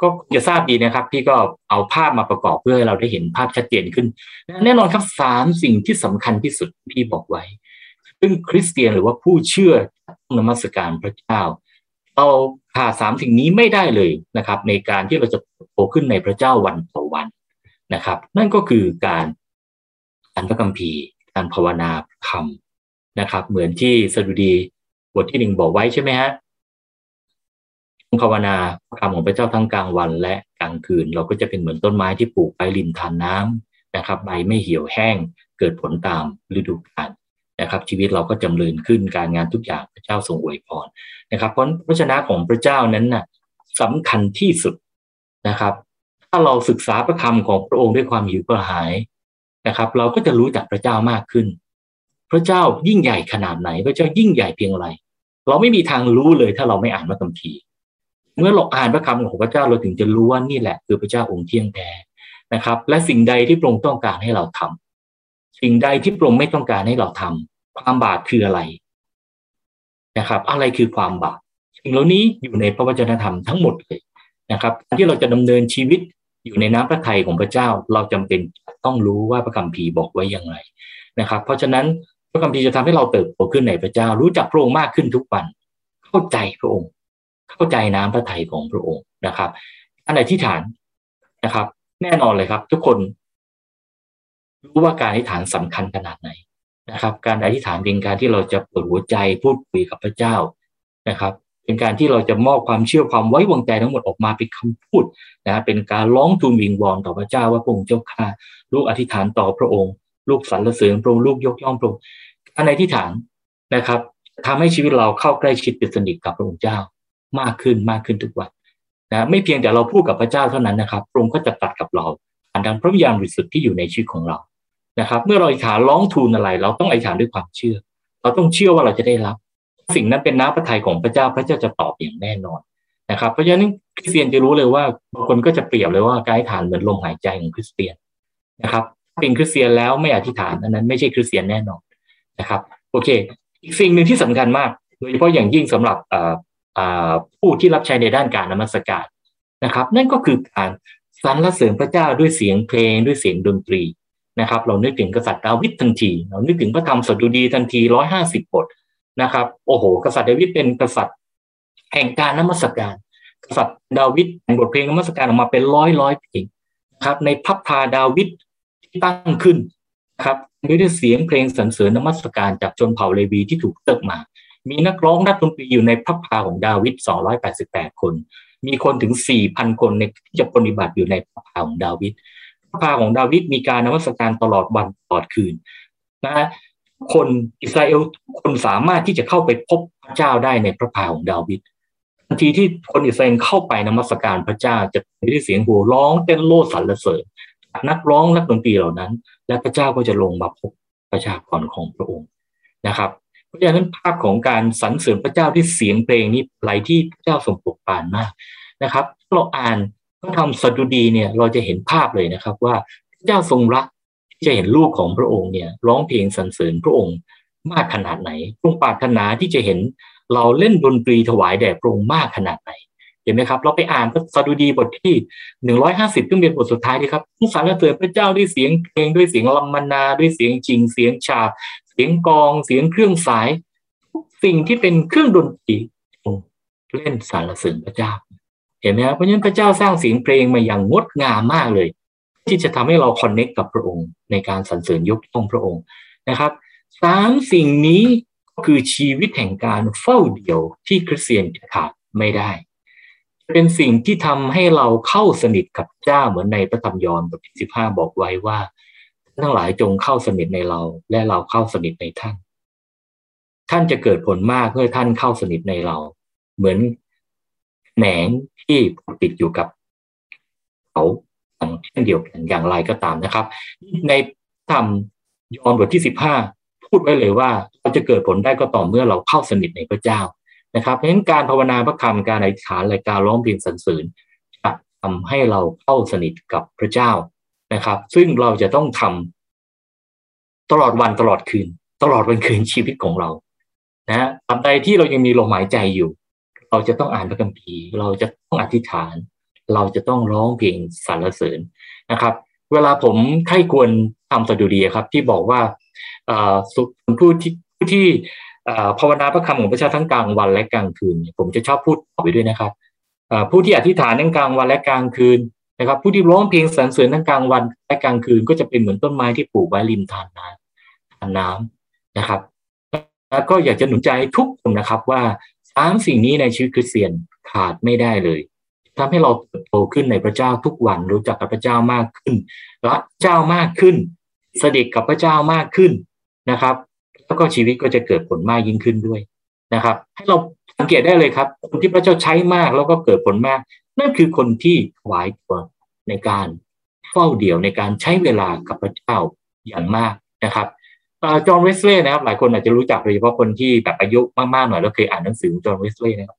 ก็จะทราบดีนะครับ พี่ก็เอาภาพมาประกอบเพื่อให้เราได้เห็นภาพชัดเจนขึ้น แน่นอนครับสามสิ่งที่สำคัญที่สุดพี่บอกไว้ ซึ่งคริสเตียนหรือว่าผู้เชื่อนมัสการพระเจ้าเราขาดสามสิ่งนี้ไม่ได้เลยนะครับ ในการที่เราจะโตขึ้นในพระเจ้าวันต่อวันนะครับ นั่นก็คือการอ่านพระคัมภีร์ การภาวนาคำนะครับ เหมือนที่สดุดีบทที่หนึ่งบอกไว้ใช่ไหมฮะ ภาวนาคำของพระเจ้าทั้งกลางวันและกลางคืน เราก็จะเป็นเหมือนต้นไม้ที่ปลูกไปริมทานน้ำนะครับใบไม่เหี่ยวแห้งเกิดผลตามฤดูกาลนะครับ ชีวิตเราก็จำเริญขึ้นการงานทุกอย่างพระเจ้าทรงอวยพรนะครับ เพราะพระชนะของพระเจ้านั้นน่ะสำคัญที่สุดนะครับ ถ้าเราศึกษาพระคำของพระองค์ด้วยความหิวกระหายนะครับ เราก็จะรู้จักพระเจ้ามากขึ้น พระเจ้ายิ่งใหญ่ขนาดไหน พระเจ้ายิ่งใหญ่เพียงไรเราไม่มีทางรู้เลยถ้าเราไม่อ่านพระคัมภีร์ เมื่อเราอ่านพระคำของพระเจ้าเราถึงจะรู้ว่านี่แหละ คือพระเจ้าองค์เที่ยงแท้นะครับ และสิ่งใดที่พระองค์ต้องการให้เราทำสิ่งใดที่พระองค์ไม่ต้องการให้เราทำความบาปคืออะไรนะครับ อะไรคือความบาปสิ่งเหล่านี้อยู่ในพระวจนะธรรมทั้งหมดเลยนะครับที่เราจะดำเนินชีวิตอยู่ในน้ำพระทัยของพระเจ้า เราจำเป็นต้องรู้ว่าพระคัมภีร์บอกไว้อย่างไรนะครับ เพราะฉะนั้นพระคัมภีร์จะทำให้เราเติบโตขึ้นในพระเจ้า รู้จักพระองค์มากขึ้นทุกวัน เข้าใจพระองค์ เข้าใจน้ำพระทัยของพระองค์นะครับ อันไหนที่ฐานนะครับ แน่นอนเลยครับ ทุกคนรู้ว่าการอธิษฐานสำคัญขนาดไหนนะครับ การอธิษฐานเป็นการที่เราจะเปิดหัวใจพูดคุยกับพระเจ้านะครับ เป็นการที่เราจะมอบความเชื่อความไว้วางใจทั้งหมดออกมาเป็นคำพูดนะเป็นการร้องทูลวิงวอนต่อพระเจ้าว่าพระองค์เจ้าข้าลูกอธิษฐานต่อพระองค์ ลูกสรรเสริญพระองค์ลูกยกย่องพระองค์อันไหนที่ฐานนะครับทำให้ชีวิตเราเข้าใกล้ชิดติดสนิทกับพระองค์เจ้า มากขึ้นมากขึ้นทุกวันนะไม่เพียงแต่เราพูดกับพระเจ้าเท่านั้นนะครับพระองค์ก็จะตัดกับเราผ่านทางพระวิญญาณบริสุทธิ์ที่อยู่ในชีวิตของเรานะครับ เมื่อเราอธิษฐานร้องทูลอะไร เราต้องอธิษฐานด้วยความเชื่อ เราต้องเชื่อว่าเราจะได้รับ สิ่งนั้นเป็นน้ำพระทัยของพระเจ้าพระเจ้าจะตอบอย่างแน่นอนนะครับ เพราะฉะนั้นคริสเตียนจะรู้เลยว่าบางคนก็จะเปรียบเลยว่าการอธิษฐานเหมือนลมหายใจของคริสเตียนนะครับเป็นคริสเตียนแล้วไม่อธิษฐานนั้นไม่ใช่คริสเตียนแน่นอนนะครับ โอเค อีกสิ่งหนึ่งที่สำคัญมากโดยเฉพาะอย่างยิ่งสำหรับ ผู้ที่รับใช้ในด้านการนมัสการนะครับ นั่นก็คือการสรรเสริญพระเจ้าด้วยเสียงเพลงด้วยเสียงดนตรีนะครับ เรานึกถึงกษัตริย์ดาวิดทันที เรานึกถึงพระธรรมสดุดีทันทีร้อยห้าสิบบทนะครับ โอ้โห กษัตริย์ดาวิดเป็นกษัตริย์แห่งการนมัสการ กษัตริย์ดาวิดแต่งบทเพลงนมัสการออกมาเป็นร้อยร้อยเพลงครับ ในพับพาดาวิดที่ตั้งขึ้นครับด้วยเสียงเพลงสรรเสริญนมัสการจากชนเผ่าเลวีที่ถูกเติกมา มีนักร้องนักดนตรีอยู่ในพระพาของดาวิด288 คน มีคนถึง 4,000 คนในที่จะปฏิบัติอยู่ในพระพาของดาวิดพระพาของดาวิดมีการนมัสการตลอดวันตลอดคืนนะคนอิสราเอลคนสามารถที่จะเข้าไปพบพระเจ้าได้ในพระพาของดาวิดทันทีที่คนอิสราเอลเข้าไปนมัสการพระเจ้าจะได้เสียงโห่ร้องเต้นโลดสรรเสริญนักร้องนักดนตรีเหล่านั้น และพระเจ้าก็จะลงมาพบประชากรของพระองค์นะครับ ราะฉะนั้นภาพของการสรรเสริญพระเจ้าที่เสียงเพลงนี้ไหลที่พระเจ้าทรงปกปานมากนะครับเราอ่านพระธรรมสดุดีเนี่ยเราจะเห็นภาพเลยนะครับ ว่าพระเจ้าทรงรักที่จะเห็นลูกของพระองค์เนี่ยร้องเพลงสรรเสริญพระองค์มากขนาดไหนพระองค์ปรารถนาที่จะเห็นเราเล่นดนตรีถวายแด่พระองค์มากขนาดไหนเห็นไหมครับ เราไปอ่านพระสดุดีบทที่หนึ่งร้อยห้าสิบซึ่งเป็นบทสุดท้ายดีครับทุกสารเสริญพระเจ้าด้วยเสียงเพลงด้วยเสียงลำมมนาด้วยเสียงจริงเสียงฉาบ เสียงกองเสียงเครื่องสาย สิ่งที่เป็นเครื่องดนตรีเล่นสารเสริญพระเจ้า เห็นไหมครับเพราะฉะนั้นพระเจ้าสร้างเสียงเพลงมาอย่างงดงามมากเลย ที่จะทำให้เราคอนเน็กกับพระองค์ในการสรรเสริญยกย่องพระองค์นะครับสามสิ่งนี้ก็คือชีวิตแห่งการเฝ้าเดี่ยวที่คริสเตียนจะขาดไม่ได้ เป็นสิ่งที่ทำให้เราเข้าสนิทกับเจ้าเหมือนในพระธรรมยอห์นบทที่สิบห้าบอกไว้ว่า ทั้งหลายจงเข้าสนิทในเรา และเราเข้าสนิทในท่าน ท่านจะเกิดผลมากเมื่อท่านเข้าสนิทในเรา เหมือนแหนงที่ติดอยู่กับเขาอย่างเช่นเดียวกันอย่างไรก็ตามนะครับ ในธรรมยอห์นบทที่สิบห้าพูดไว้เลยว่าเราจะเกิดผลได้ก็ต่อเมื่อเราเข้าสนิทในพระเจ้านะครับเพราะฉะนั้นการภาวนาพระคำการอธิษฐานรายการร้องเพลงสรรเสริญจะทำให้เราเข้าสนิทกับพระเจ้า นะครับ ซึ่งเราจะต้องทำตลอดวันตลอดคืน ตลอดวันคืนชีวิตของเรา นะตราบใดที่เรายังมีลมหายใจอยู่ เราจะต้องอ่านพระคัมภีร์เราจะต้องอธิษฐาน เราจะต้องร้องเพลงสรรเสริญนะครับ เวลาผมใครควรทำสดุดีครับ ที่บอกว่าผู้ที่ผู้ที่ภาวนาพระคำของพระเจ้าทั้งกลางวันและกลางคืน ผมจะชอบพูดต่อไปด้วยนะครับผู้ที่อธิษฐานทั้งกลางวันและกลางคืน นะครับ ผู้ที่ร้องเพลงสรรเสริญทั้งกลางวันและกลางคืนก็จะเป็นเหมือนต้นไม้ที่ปลูกไว้ริมทานน้ำทานน้ำนะครับ แล้วก็อยากจะหนุนใจทุกคนนะครับว่าสามสิ่งนี้ในชีวิตคริสเตียนขาดไม่ได้เลยทำให้เราเติบโตขึ้นในพระเจ้าทุกวันรู้จักกับพระเจ้ามากขึ้นรักเจ้ามากขึ้น เสด็จกับพระเจ้ามากขึ้นนะครับ แล้วก็ชีวิตก็จะเกิดผลมากยิ่งขึ้นด้วยนะครับ ให้เราสังเกตได้เลยครับ คนที่พระเจ้าใช้มากแล้วก็เกิดผลมาก นั่นคือคนที่ถวายตัว ในการเฝ้าเดี่ยวในการใช้เวลากับพระเจ้าอย่างมากนะครับจอห์นเวสเลย์นะครับ หลายคนอาจจะรู้จักโดยเฉพาะคนที่แบบอายุมากๆหน่อยแล้วเคยอ่านหนังสือจอห์นเวสเลย์นะครับ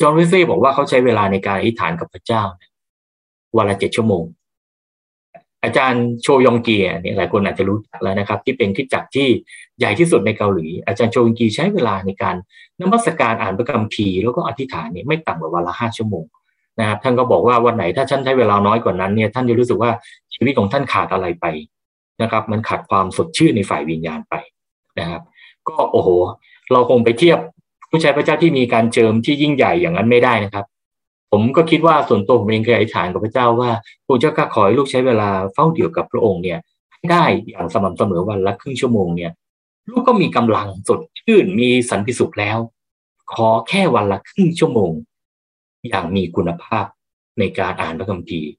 จอห์นเวสเลย์บอกว่าเขาใช้เวลาในการอธิษฐานกับพระเจ้าวันละเจ็ดชั่วโมง อาจารย์โชยองเกียเนี่ยหลายคนอาจจะรู้แล้วนะครับ ที่เป็นคิดจักที่ใหญ่ที่สุดในเกาหลี อาจารย์โชยองกีใช้เวลาในการนมัสการอ่านพระคัมภีร์แล้วก็อธิษฐานเนี่ยไม่ต่ำกว่าวันละห้าชั่วโมง นะครับท่านก็บอกว่าวันไหนถ้าท่านใช้เวลาน้อยกว่านั้นเนี่ยท่านจะรู้สึกว่าชีวิตของท่านขาดอะไรไปนะครับ มันขาดความสดชื่นในฝ่ายวิญญาณไปนะครับ ก็โอ้โห เราคงไปเทียบผู้ใช้พระเจ้าที่มีการเจิมที่ยิ่งใหญ่อย่างนั้นไม่ได้นะครับ ผมก็คิดว่าส่วนตัวผมเองเคยอธิษฐานกับพระเจ้าว่าพระเจ้าข้าขอให้ลูกใช้เวลาเฝ้าเดี่ยวกับพระองค์เนี่ยได้อย่างสม่ำเสมอวันละครึ่งชั่วโมงเนี่ย ลูกก็มีกำลังสดชื่นมีสันติสุขแล้ว ขอแค่วันละครึ่งชั่วโมง อย่างมีคุณภาพในการอ่านพระคัมภีร์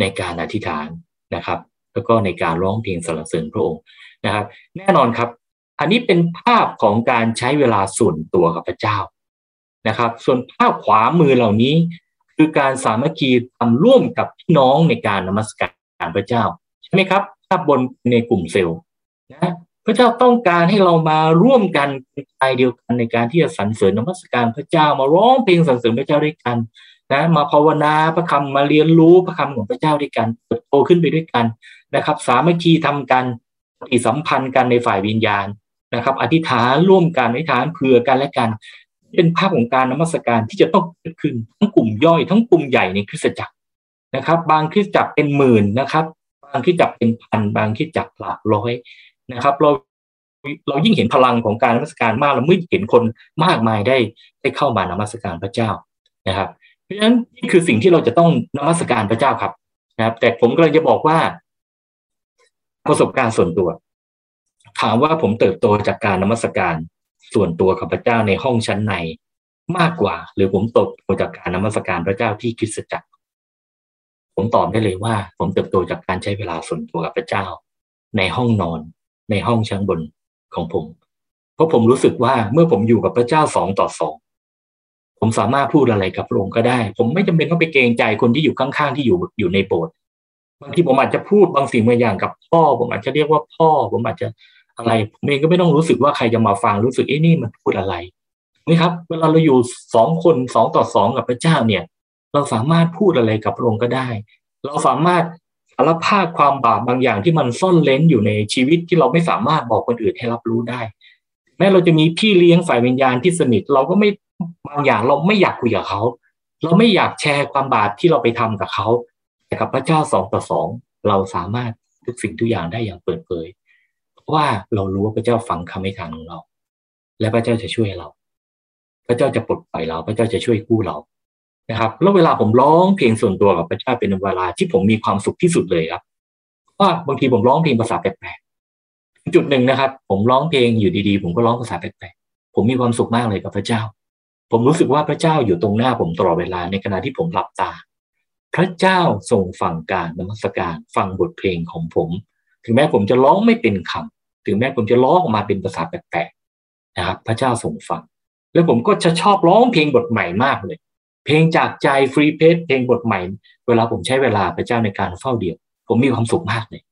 ในการอธิษฐานนะครับ แล้วก็ในการร้องเพลงสรรเสริญพระองค์นะครับ แน่นอนครับ อันนี้เป็นภาพของการใช้เวลาส่วนตัวกับพระเจ้านะครับ ส่วนภาพขวามือเหล่านี้ คือการสามัคคีทำร่วมกับพี่น้องในการนมัสการพระเจ้าใช่ไหมครับภาพบนในกลุ่มเซลล์นะ ระเจ้าต้องการให้เรามาร่วมกันเป็นใจเดียวกันในการที่จะสรรเสริญนมัสการพระเจ้ามาร้องเพลงสรรเสริญพระเจ้าด้วยกันนะมาภาวนาพระคำมาเรียนรู้พระคำของพระเจ้าด้วยกันเติบโตขึ้นไปด้วยกันนะครับ สามัคคีทำกันปฏิสัมพันธ์กันในฝ่ายวิญญาณนะครับ อธิษฐานร่วมกันอธิษฐานเผื่อกันและกัน เป็นภาพของการนมัสการที่จะต้องเกิดขึ้นทั้งกลุ่มย่อยทั้งกลุ่มใหญ่ในคริสตจักรนะครับ บางคริสตจักรเป็นหมื่นนะครับ บางคริสตจักรเป็นพันบางคริสตจักรหลักร้อย นะครับ เราเรายิ่งเห็นพลังของการนมัสการมากเราเมื่อเห็นคนมากมายได้ได้เข้ามานมัสการพระเจ้านะครับ เพราะฉะนั้นนี่คือสิ่งที่เราจะต้องนมัสการพระเจ้าครับนะครับ แต่ผมก็เลยจะบอกว่า ประสบการณ์ส่วนตัว ถามว่าผมเติบโตจากการนมัสการส่วนตัวกับพระเจ้าในห้องชั้นในมากกว่า หรือผมตโตจากการนมัสการพระเจ้าที่คริสตจักร ผมตอบได้เลยว่า ผมเติบโตจากการใช้เวลาส่วนตัวกับพระเจ้า ในห้องนอน ในห้องชั้นบนของผม เพราะผมรู้สึกว่าเมื่อผมอยู่กับพระเจ้าสองต่อสองผมสามารถพูดอะไรกับพระองค์ก็ได้ ผมไม่จำเป็นต้องไปเกรงใจคนที่อยู่ข้างๆที่อยู่อยู่ในโบสถ์บางทีผมอาจจะพูดบางสิ่งบางอย่างกับพ่อ ผมอาจจะเรียกว่าพ่อ ผมอาจจะอะไรผมเองก็ไม่ต้องรู้สึกว่าใครจะมาฟังรู้สึกเอ้นี่มันพูดอะไรนี่ครับ เวลาเราอยู่สองคนสองต่อสองกับพระเจ้าเนี่ย เราสามารถพูดอะไรกับพระองค์ก็ได้ เราสามารถารภาพความบาปบางอย่างที่มันซ่อนเลนอยู่ในชีวิตที่เราไม่สามารถบอกคนอื่นให้รับรู้ได้ แม้เราจะมีพี่เลี้ยงฝ่ายวิญญาณที่สนิท เราก็ไม่บางอย่างเราไม่อยากคุยกับเขา เราไม่อยากแชร์ความบาปที่เราไปทำกับเขาแต่กับพระเจ้าสองต่อสองเราสามารถทุกสิ่งทุกอย่างได้อย่างเปิดเผยเพราะว่าเรารู้ว่าพระเจ้าฟังคำให้ทานของเรา และพระเจ้าจะช่วยเรา พระเจ้าจะปลดปล่อยเรา พระเจ้าจะช่วยกู้เรา นะครับแล้วเวลาผมร้องเพลงส่วนตัวกับพระเจ้าเป็นเวลาที่ผมมีความสุขที่สุดเลยครับว่าบางทีผมร้องเพลงภาษาแปลกๆจุดหนึ่งนะครับ ผมร้องเพลงอยู่ดีๆ ผมก็ร้องภาษาแปลกๆผมมีความสุขมากเลยกับพระเจ้า ผมรู้สึกว่าพระเจ้าอยู่ตรงหน้าผมตลอดเวลาในขณะที่ผมหลับตา พระเจ้าทรงฟังการนมัสการฟังบทเพลงของผม ถึงแม้ผมจะร้องไม่เป็นคำถึงแม้ผมจะร้องออกมาเป็นภาษาแปลกๆนะครับ พระเจ้าทรงฟัง แล้วผมก็จะชอบร้องเพลงบทใหม่มากเลย เพลงจากใจฟรีเพจเพลงบทใหม่ เวลาผมใช้เวลาพระเจ้าในการเฝ้าเดี่ยว ผมมีความสุขมากเลย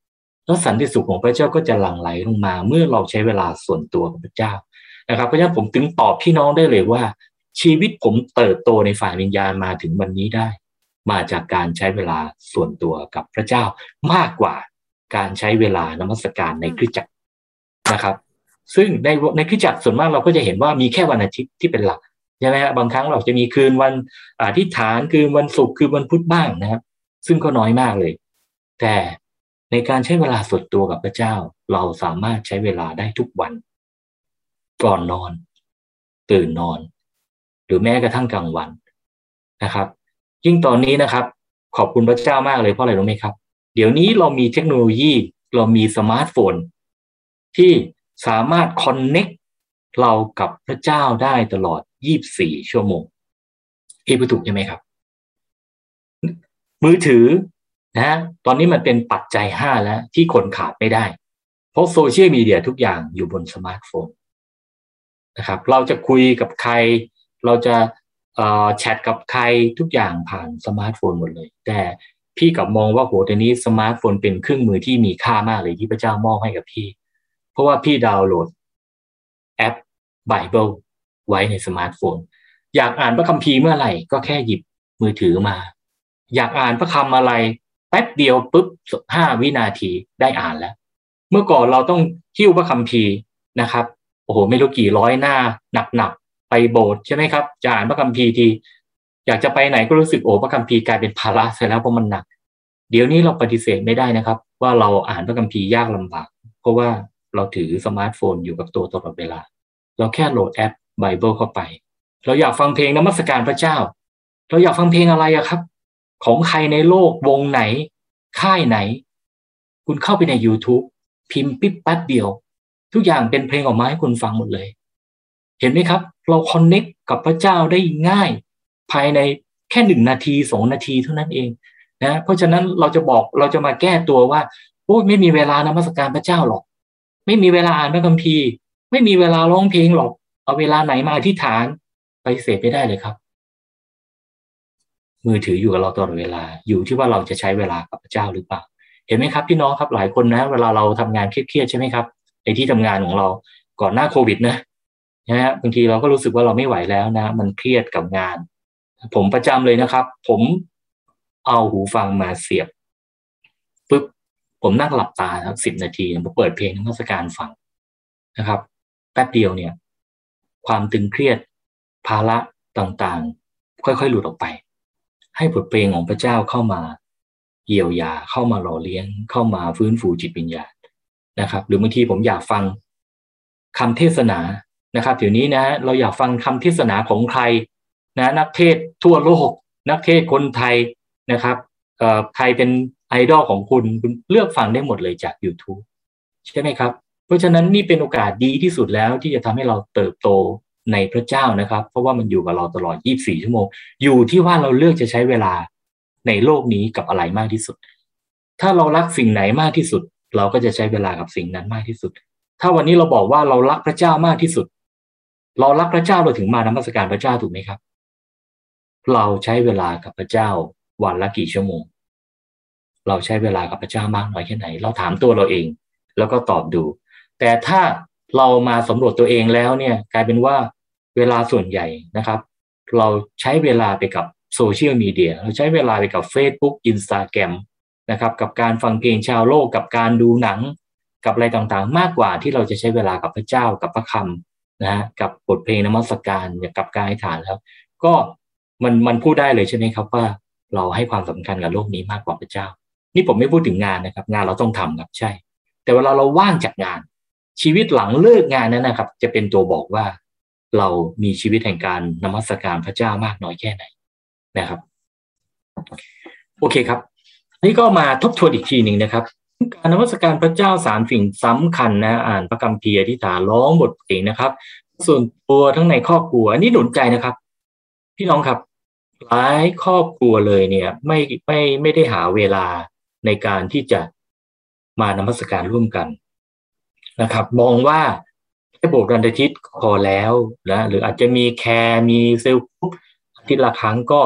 แล้วสันติสุขของพระเจ้าก็จะหลั่งไหลลงมา เมื่อเราใช้เวลาส่วนตัวกับพระเจ้านะครับเพราะฉะนั้นผมถึงตอบพี่น้องได้เลยว่า ชีวิตผมเติบโตในฝ่ายวิญญาณมาถึงวันนี้ได้ มาจากการใช้เวลาส่วนตัวกับพระเจ้ามากกว่าการใช้เวลานมัสการในคริสตจักรนะครับ ซึ่งในในคริสตจักรส่วนมากเราก็จะเห็นว่ามีแค่วันอาทิตย์ที่เป็นหลัก ใช่ไหมฮะบางครั้งเราจะมีคืนวันอธิษฐานคืนวันศุกร์คืนวันพุธบ้างนะครับ ซึ่งก็น้อยมากเลย แต่ในการใช้เวลาส่วนตัวกับพระเจ้า เราสามารถใช้เวลาได้ทุกวัน ก่อนนอน ตื่นนอน หรือแม้กระทั่งกลางวันนะครับ ยิ่งตอนนี้นะครับ ขอบคุณพระเจ้ามากเลยเพราะอะไรรู้ไหมครับ เดี๋ยวนี้เรามีเทคโนโลยีเรามีสมาร์ทโฟน ที่สามารถ connect เรากับพระเจ้าได้ตลอด 24ชั่วโมงพี่พูดถูกใช่ไหมครับ มือถือนะ ตอนนี้มันเป็นปัจจัยห้าแล้ว ที่คนขาดไม่ได้ เพราะโซเชียลมีเดียทุกอย่างอยู่บนสมาร์ทโฟนนะครับ เราจะคุยกับใคร เราจะแชทกับใครทุกอย่างผ่านสมาร์ทโฟนหมดเลย แต่พี่กลับมองว่าโหตอนนี้สมาร์ทโฟนเป็นเครื่องมือที่มีค่ามากเลยที่พระเจ้ามอบให้กับพี่ เพราะว่าพี่ดาวน์โหลดแอป Bible ไว้ในสมาร์ทโฟน อยากอ่านพระคัมภีร์เมื่อไหร่ก็แค่หยิบมือถือมา อยากอ่านพระคำอะไรแป๊บเดียวปุ๊บห้าวินาทีได้อ่านแล้ว เมื่อก่อนเราต้องหิ้วพระคัมภีร์นะครับโอ้โหไม่รู้กี่ร้อยหน้าหนักๆไปโบสถ์ใช่ไหมครับจะอ่านพระคัมภีร์ทีอยากจะไปไหนก็รู้สึกโอ้พระคัมภีร์กลายเป็นภาระเสร็จแล้วเพราะมันหนัก เดี๋ยวนี้เราปฏิเสธไม่ได้นะครับ ว่าเราอ่านพระคัมภีร์ยากลำบาก เพราะว่าเราถือสมาร์ทโฟนอยู่กับตัวตลอดเวลา เราแค่โหลดแอป ไบเบิลเข้าไป เราอยากฟังเพลงนมัสการพระเจ้า เราอยากฟังเพลงอะไรอะครับ ของใครในโลกวงไหน ค่ายไหน คุณเข้าไปใน YouTube พิมพ์ปิ๊บปั๊ดเดียว ทุกอย่างเป็นเพลงออกมาให้คุณฟังหมดเลย เห็นไหมครับ เราคอนเน็กกับพระเจ้าได้ง่าย ภายในแค่หนึ่งนาทีสองนาทีเท่านั้นเองนะเพราะฉะนั้นเราจะบอกเราจะมาแก้ตัวว่าโอ้ไม่มีเวลานมัสการพระเจ้าหรอก ไม่มีเวลาอ่านพระคัมภีร์ ไม่มีเวลาร้องเพลงหรอก เอาเวลาไหนมาอธิษฐานไปเสพไม่ได้เลยครับ มือถืออยู่กับเราตลอดเวลา อยู่ที่ว่าเราจะใช้เวลากับพระเจ้าหรือเปล่า เห็นไหมครับพี่น้องครับหลายคนนะ เวลาเราทำงานเครียดๆใช่ไหมครับในที่ทำงานของเราก่อนหน้าโควิดนะนะฮะบางทีเราก็รู้สึกว่าเราไม่ไหวแล้วนะ มันเครียดกับงาน ผมประจำเลยนะครับ ผมเอาหูฟังมาเสียบปึ๊บผมนั่งหลับตาครับสิบนาทีผมเปิดเพลงนมัสการฟังนะครับ แป๊บเดียวเนี่ย ความตึงเครียด ภาระต่างๆ ค่อยๆ หลุดออกไป ให้บทเพลงของพระเจ้าเข้ามาเยียวยาเข้ามาหล่อเลี้ยง เข้ามาฟื้นฟูจิตวิญญาณนะครับ หรือบางทีผมอยากฟังคำเทศนานะครับเดี๋ยวนี้นะเราอยากฟังคำเทศนาของใครนะนักเทศทั่วโลก นักเทศคนไทยนะครับใครเป็นไอดอลของคุณคุณเลือกฟังได้หมดเลยจาก YouTube ใช่ไหมครับ เพราะฉะนั้นนี่เป็นโอกาสดีที่สุดแล้วที่จะทำให้เราเติบโตในพระเจ้านะครับ เพราะว่ามันอยู่กับเราตลอด 24 ชั่วโมง อยู่ที่ว่าเราเลือกจะใช้เวลาในโลกนี้กับอะไรมากที่สุด ถ้าเรารักสิ่งไหนมากที่สุด เราก็จะใช้เวลากับสิ่งนั้นมากที่สุด ถ้าวันนี้เราบอกว่าเรารักพระเจ้ามากที่สุด เรารักพระเจ้าเราถึงมานมัสการพระเจ้าถูกไหมครับ เราใช้เวลากับพระเจ้าวันละกี่ชั่วโมง เราใช้เวลากับพระเจ้ามากน้อยแค่ไหน เราถามตัวเราเอง แล้วก็ตอบดู แต่ถ้าเรามาสำรวจตัวเองแล้วเนี่ยกลายเป็นว่าเวลาส่วนใหญ่นะครับ เราใช้เวลาไปกับโซเชียลมีเดียเราใช้เวลาไปกับ Facebook Instagram นะครับกับการฟังเพลงชาวโลกกับการดูหนัง กับอะไรต่างๆ มากกว่าที่เราจะใช้เวลากับพระเจ้ากับพระคำนะกับบทเพลงนมัสการกับการอธิษฐานแล้ว ก็มันมันพูดได้เลยใช่ไหมครับว่าเราให้ความสำคัญกับโลกนี้มากกว่าพระเจ้า นี่ผมไม่พูดถึงงานนะครับ งานเราต้องทำครับใช่ แต่เวลาเราว่างจากงาน ชีวิตหลังเลิกงานนั้นนะครับ จะเป็นตัวบอกว่าเรามีชีวิตแห่งการนมัสการพระเจ้ามากน้อยแค่ไหนนะครับ โอเคครับ นี่ก็มาทบทวนอีกทีหนึ่งนะครับ การนมัสการพระเจ้าสามสิ่งสำคัญนะอ่านพระคัมภีร์ที่ฐานร้องบทเพลงนะครับ ส่วนตัวทั้งในครอบครัวอันนี้หนุนใจนะครับ พี่น้องครับหลายครอบครัวเลยเนี่ย ไม่ไม่ไม่ได้หาเวลาในการที่จะมานมัสการร่วมกัน นะครับ มองว่าแค่โบกวันอาทิตย์พอแล้วนะหรืออาจจะมีแคร์มีเซลล์ปุ๊บอาทิตย์ละครั้งก็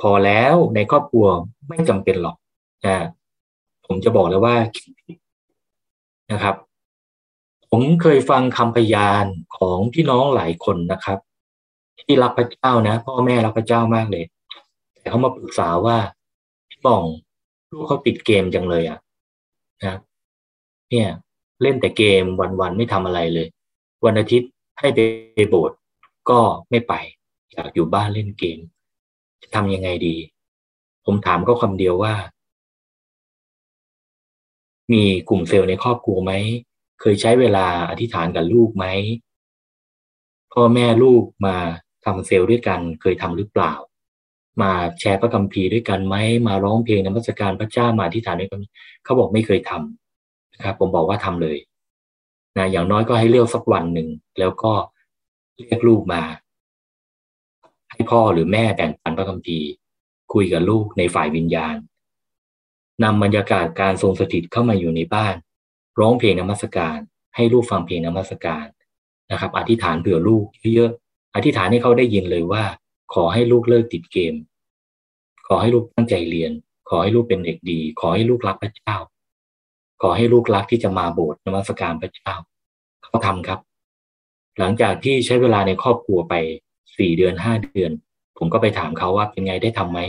พอแล้วในครอบครัวไม่จำเป็นหรอกนะผมจะบอกเลยว่านะครับ ผมเคยฟังคำพยานของพี่น้องหลายคนนะครับ ที่รักพระเจ้านะพ่อแม่รักพระเจ้ามากเลยแต่เขามาปรึกษาว่าพี่บองลูกเขาติดเกมจังเลยอะนะเนี่ย เล่นแต่เกมวันๆไม่ทำอะไรเลย วันอาทิตย์ให้ไปโบสถ์ก็ไม่ไป อยากอยู่บ้านเล่นเกม จะทำยังไงดี ผมถามเขาคำเดียวว่า มีกลุ่มเซลล์ในครอบครัวไหม เคยใช้เวลาอธิษฐานกับลูกไหมพ่อแม่ลูกมาทำเซลล์ด้วยกัน เคยทำหรือเปล่า มาแชร์พระคัมภีร์ด้วยกันไหมมาร้องเพลงนมัสการพระเจ้ามาอธิษฐานด้วยกันเขาบอกไม่เคยทำ นะครับผมบอกว่าทำเลยนะอย่างน้อยก็ให้เลือกสักวันหนึ่งแล้วก็เรียกลูกมา ให้พ่อหรือแม่แบ่งปันพระคัมภีร์คุยกับลูกในฝ่ายวิญญาณนำบรรยากาศการทรงสถิตเข้ามาอยู่ในบ้าน ร้องเพลงนมัสการ ให้ลูกฟังเพลงนมัสการนะครับ อธิษฐานเผื่อลูกเยอะๆอธิษฐานให้เขาได้ยินเลยว่า ขอให้ลูกเลิกติดเกม ขอให้ลูกตั้งใจเรียน ขอให้ลูกเป็นเด็กดี ขอให้ลูกรักพระเจ้า ขอให้ลูกรักที่จะมาโบสถ์นมัสการพระเจ้าเขาทำครับ หลังจากที่ใช้เวลาในครอบครัวไปสี่เดือนห้าเดือน ผมก็ไปถามเขาว่าเป็นไงได้ทํำไหม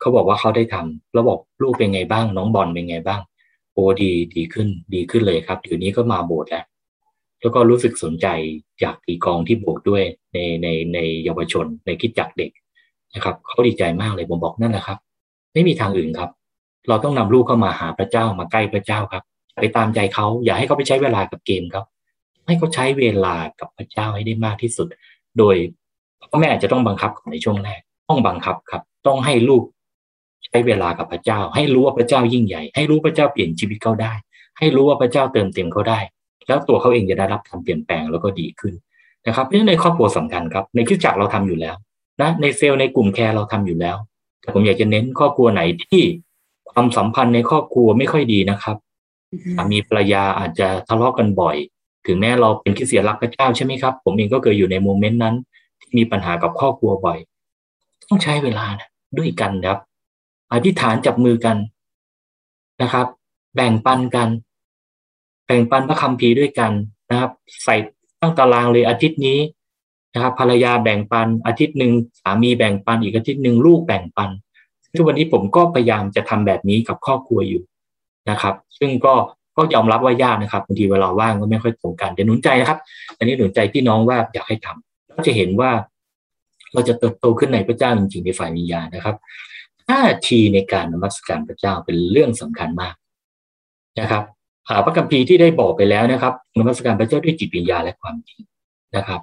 เขาบอกว่าเขาได้ทำแล้วบอกลูกเป็นไงบ้าง น้องบอลเป็นไงบ้าง โอ้ดีดีขึ้น ดีขึ้นเลยครับเดี๋ยวนี้ก็มาโบสถ์แล้วแล้วก็รู้สึกสนใจอยากตีกองที่โบสถ์ด้วยในในในเยาวชน ในคิดจักเด็กนะครับเขาดีใจมากเลยผมบอกนั่นแหละครับ ไม่มีทางอื่นครับ เราต้องนำลูกเข้ามาหาพระเจ้ามาใกล้พระเจ้าครับ ไปตามใจเขาอย่าให้เขาไปใช้เวลากับเกมครับ ให้เขาใช้เวลากับพระเจ้าให้ได้มากที่สุด โดยพ่อแม่จะต้องบังคับในช่วงแรก ต้องบังคับครับ ต้องให้ลูกใช้เวลากับพระเจ้า ให้รู้ว่าพระเจ้ายิ่งใหญ่ ให้รู้พระเจ้าเปลี่ยนชีวิตเขาได้ ให้รู้ว่าพระเจ้าเติมเต็มเขาได้ แล้วตัวเขาเองจะได้รับการเปลี่ยนแปลงแล้วก็ดีขึ้นนะครับเพราะฉะนั้นในครอบครัวสำคัญครับ ในคริสตจักรเราทำอยู่แล้วนะในเซลล์ในกลุ่ม care เราทำอยู่แล้วแต่ผมอยากจะเน้นครอบครัวไหนที่ความสัมพันธ์ในครอบครัวไม่ค่อยดีนะครับ สามีภรรยาอาจจะทะเลาะกันบ่อย ถึงแม้เราเป็นคริสเตียนรักพระเจ้าใช่ไหมครับ ผมเองก็เคยอยู่ใน moment นั้น ที่มีปัญหากับครอบครัวบ่อย ต้องใช้เวลานะด้วยกันครับ อธิษฐานจับมือกันนะครับ แบ่งปันกัน แบ่งปันพระคัมภีร์ด้วยกันนะครับ ใส่ตั้งตารางเลยอาทิตย์นี้นะครับภรรยาแบ่งปันอาทิตย์หนึ่งสามีแบ่งปันอีกอาทิตย์หนึ่งลูกแบ่งปันทุกวันนี้ผมก็พยายามจะทำแบบนี้กับครอบครัวอยู่ นะครับ ซึ่งก็ก็ยอมรับว่ายากนะครับบางทีเวลาว่างก็ไม่ค่อยตรงกันแต่หนุนใจนะครับ อันนี้หนุนใจพี่น้องว่าอยากให้ทำก็จะเห็นว่า เราจะเติบโตขึ้นในพระเจ้าจริงๆในฝ่ายวิญญาณนะครับท่าทีในการนมัสการพระเจ้าเป็นเรื่องสำคัญมากนะครับพระคัมภีร์ที่ได้บอกไปแล้วนะครับนมัสการพระเจ้าด้วยจิตวิญญาณและความจริงนะครับ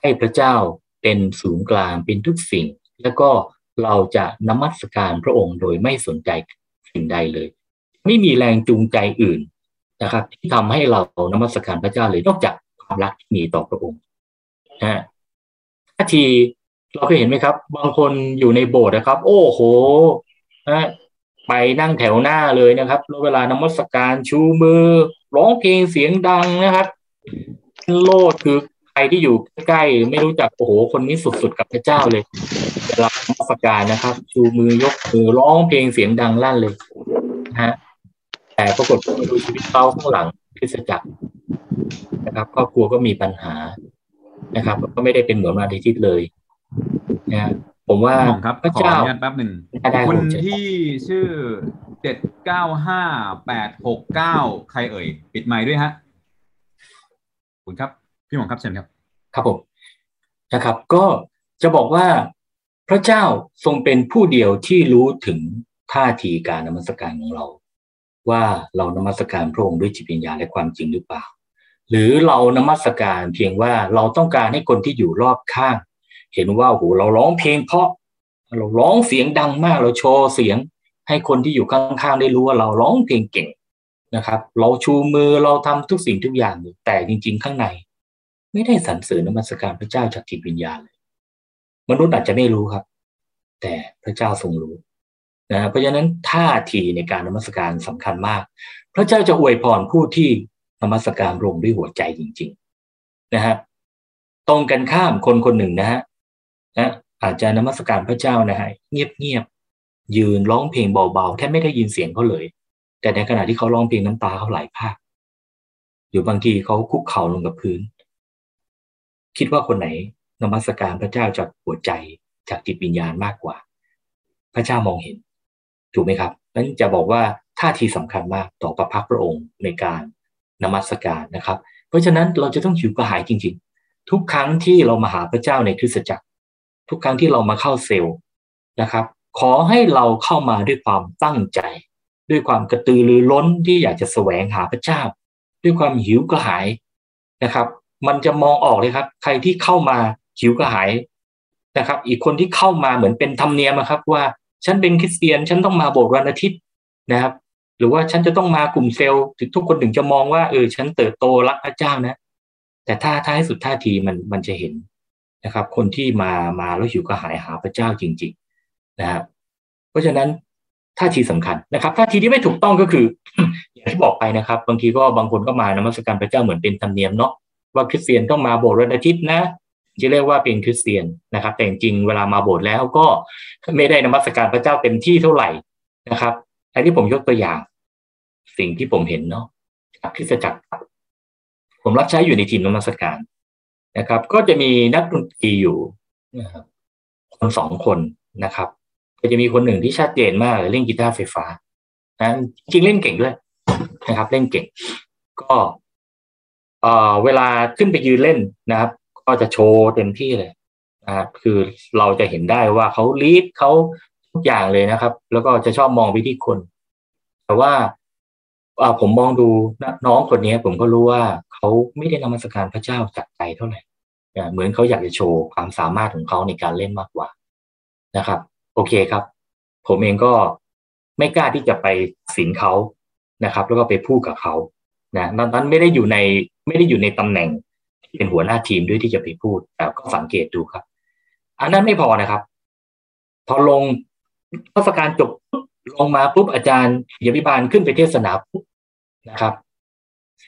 ให้พระเจ้าเป็นศูนย์กลางเป็นทุกสิ่ง แล้วก็เราจะนมัสการพระองค์โดยไม่สนใจสิ่งใดเลย ไม่มีแรงจูงใจอื่นนะครับ ที่ทำให้เรานมัสการพระเจ้าเลยนอกจากความรักที่มีต่อพระองค์นะท่าทีเราเคยเห็นไหมครับ บางคนอยู่ในโบสถ์นะครับ โอ้โหนะไปนั่งแถวหน้าเลยนะครับแล้วเวลานมัสการชูมือ ร้องเพลงเสียงดังนะครับโลดคือใครที่อยู่ใกล้ไม่รู้จักโอ้โหคนนี้สุดๆกับพระเจ้าเลยเวลานมัสการนะครับ ชูมือยกมือร้องเพลงเสียงดังลั่นเลยนะฮะ แต่ปรากฏว่าดูชีวิตเขาข้างหลังคริสจักรนะครับครอบครัวก็มีปัญหานะครับ ก็ไม่ได้เป็นเหมือนมาดิทิตเลยนะผมว่าครับพระเจ้าขออนุญาตแป๊บหนึ่งคนที่ชื่อเจ็ดเก้าห้าแปดหกเก้าใครเอ่ย ปิดไมค์ด้วยฮะคุณครับ พี่หมองครับเชิญครับ ครับผมนะครับ ก็จะบอกว่าพระเจ้าทรงเป็นผู้เดียวที่รู้ถึงท่าทีการนมัสการของเรา ว่าเรานมัสการพระองค์ด้วยจิตวิญญาณและความจริงหรือเปล่า หรือเรานมัสการเพียงว่าเราต้องการให้คนที่อยู่รอบข้าง เห็นว่าโหเราร้องเพลงเพราะเราร้องเสียงดังมากเราโชว์เสียง ให้คนที่อยู่ข้างๆได้รู้ว่าเราร้องเพลงเก่งนะครับ เราชูมือเราทำทุกสิ่งทุกอย่างแต่จริง ๆ ข้างใน ไม่ได้สรรเสริญนมัสการพระเจ้าจากจิตวิญญาณเลย มนุษย์อาจจะไม่รู้ครับ แต่พระเจ้าทรงรู้ นะเพราะฉะนั้นท่าทีในการนมัสการสำคัญมาก พระเจ้าจะอวยพรผู้ที่นมัสการลงด้วยหัวใจจริง ๆนะฮะตรงกันข้ามคนคนหนึ่งนะฮะนะอาจจะนมัสการพระเจ้านะฮะเงียบๆยืนร้องเพลงเบาๆแทบไม่ได้ยินเสียงเขาเลย แต่ในขณะที่เขาร้องเพลงน้ำตาเขาไหลภาคหรือบางทีเขาคุกเข่าลงกับพื้น คิดว่าคนไหนนมัสการพระเจ้าจากหัวใจจากจิตวิญญาณมากกว่า พระเจ้ามองเห็น ถูกไหมครับนั้นจะบอกว่าท่าทีสำคัญมากต่อพระพักพระองค์ในการนมัสการนะครับ เพราะฉะนั้นเราจะต้องหิวกระหายจริง ๆ ทุกครั้งที่เรามาหาพระเจ้าในคริสตจักร ทุกครั้งที่เรามาเข้าเซลล์นะครับ ขอให้เราเข้ามาด้วยความตั้งใจ ด้วยความกระตือรือร้นที่อยากจะแสวงหาพระเจ้า ด้วยความหิวกระหายนะครับ มันจะมองออกเลยครับ ใครที่เข้ามาหิวกระหายนะครับ อีกคนที่เข้ามาเหมือนเป็นธรรมเนียมครับว่า ฉันเป็นคริสเตียน ฉันต้องมาโบสถ์วันอาทิตย์นะครับ หรือว่าฉันจะต้องมากลุ่มเซลล์ถึงทุกคนถึงจะมองว่าเออฉันเติบโตรักพระเจ้านะ แต่ถ้าท้ายสุดท่าทีมันมันจะเห็นนะครับ คนที่มามาแล้วหิวกระหายหาพระเจ้าจริง ๆ นะครับเพราะฉะนั้นท่าทีสำคัญนะครับท่าทีที่ไม่ถูกต้องก็คือ อย่างที่บอกไปนะครับ บางทีก็บางคนก็มานมัสการพระเจ้าเหมือนเป็นธรรมเนียมเนาะว่าคริสเตียนต้องมาโบสถ์วันอาทิตย์นะ จะเรียกว่าเป็นคริสเตียนนะครับ แต่จริงเวลามาโบสถ์แล้วก็ไม่ได้นมัสการพระเจ้าเต็มที่เท่าไหร่นะครับอันที่ผมยกตัวอย่าง สิ่งที่ผมเห็นเนาะคริสตจักร ผมรับใช้อยู่ในทีมนมัสการนะครับ ก็จะมีนักดนตรีอยู่นะครับคนสองคนนะครับ ก็จะมีคนหนึ่งที่ชัดเจนมากเลยเล่นกีตาร์ไฟฟ้านะจริงเล่นเก่งด้วยนะครับ เล่นเก่ง ก็เอ่อเวลาขึ้นไปยืนเล่นนะครับ ก็จะโชว์เต็มที่เลยนะครับคือเราจะเห็นได้ว่าเขาลีดเขาทุกอย่างเลยนะครับ แล้วก็จะชอบมองไปที่คน แต่ว่าผมมองดูน้องคนนี้ผมก็รู้ว่าเขาไม่ได้นมัสการพระเจ้าจากใจเท่าไหร่เหมือนเขาอยากจะโชว์ความสามารถของเขาในการเล่นมากกว่านะครับ โอเคครับ ผมเองก็ไม่กล้าที่จะไปสินเขานะครับ แล้วก็ไปพูดกับเขานะนั้นไม่ได้อยู่ในไม่ได้อยู่ในตำแหน่ง เป็นหัวหน้าทีมด้วยที่จะไปพูดแต่ก็สังเกตดูครับ อันนั้นไม่พอนะครับ พอลงเทศการจบลงมาปุ๊บอาจารย์ยบิบาลขึ้นไปเทศนาปุ๊บนะครับ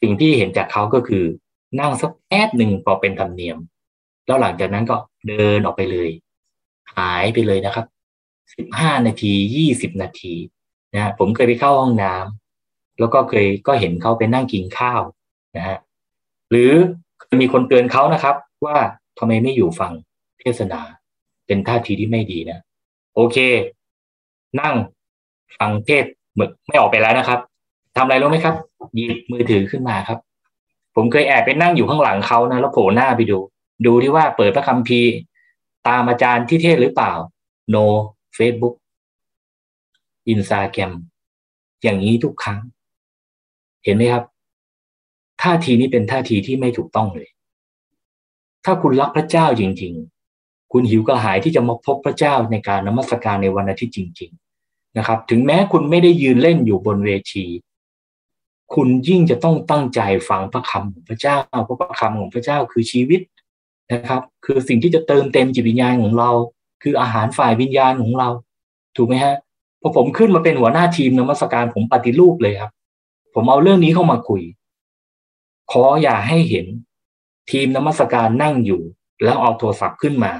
สิ่งที่เห็นจากเขาก็คือนั่งสักแป๊บหนึ่งพอเป็นธรรมเนียม แล้วหลังจากนั้นก็เดินออกไปเลย หายไปเลยนะครับสิบห้านาทียี่สิบนาทีนะผมเคยไปเข้าห้องน้ำแล้วก็เคยก็เห็นเขาไปนั่งกินข้าวนะฮะหรือ มีคนเตือนเขานะครับ ว่าทำไมไม่อยู่ฟังเทศนา เป็นท่าทีที่ไม่ดีนะ โอเค นั่งฟังเทศเหมือนไม่ออกไปแล้วนะครับทำอะไรรู้ไหมครับหยิบมือถือขึ้นมาครับ ผมเคยแอบไปนั่งอยู่ข้างหลังเขานะแล้วโผล่หน้าไปดู ดูที่ว่าเปิดพระคัมภีร์ ตามอาจารย์ที่เทศหรือเปล่า no Facebook อินสตาแกรมอย่างนี้ทุกครั้ง เห็นไหมครับ ท่าทีนี้เป็นท่าทีที่ไม่ถูกต้องเลย ถ้าคุณรักพระเจ้าจริง ๆ คุณหิวกระหายที่จะมาพบพระเจ้าในการนมัสการในวันอาทิตย์จริง ๆ นะครับ ถึงแม้คุณไม่ได้ยืนเล่นอยู่บนเวที คุณยิ่งจะต้องตั้งใจฟังพระคำของพระเจ้าเพราะพระคำของพระเจ้าคือชีวิตนะครับ คือสิ่งที่จะเติมเต็มจิตวิญญาณของเรา คืออาหารฝ่ายวิญญาณของเรา ถูกไหมฮะพอผมขึ้นมาเป็นหัวหน้าทีมนมัสการผมปฏิรูปเลยครับ ผมเอาเรื่องนี้เข้ามาคุย ขออย่าให้เห็นทีมนมัสการนั่งอยู่ แล้วเอาโทรศัพท์ขึ้นมา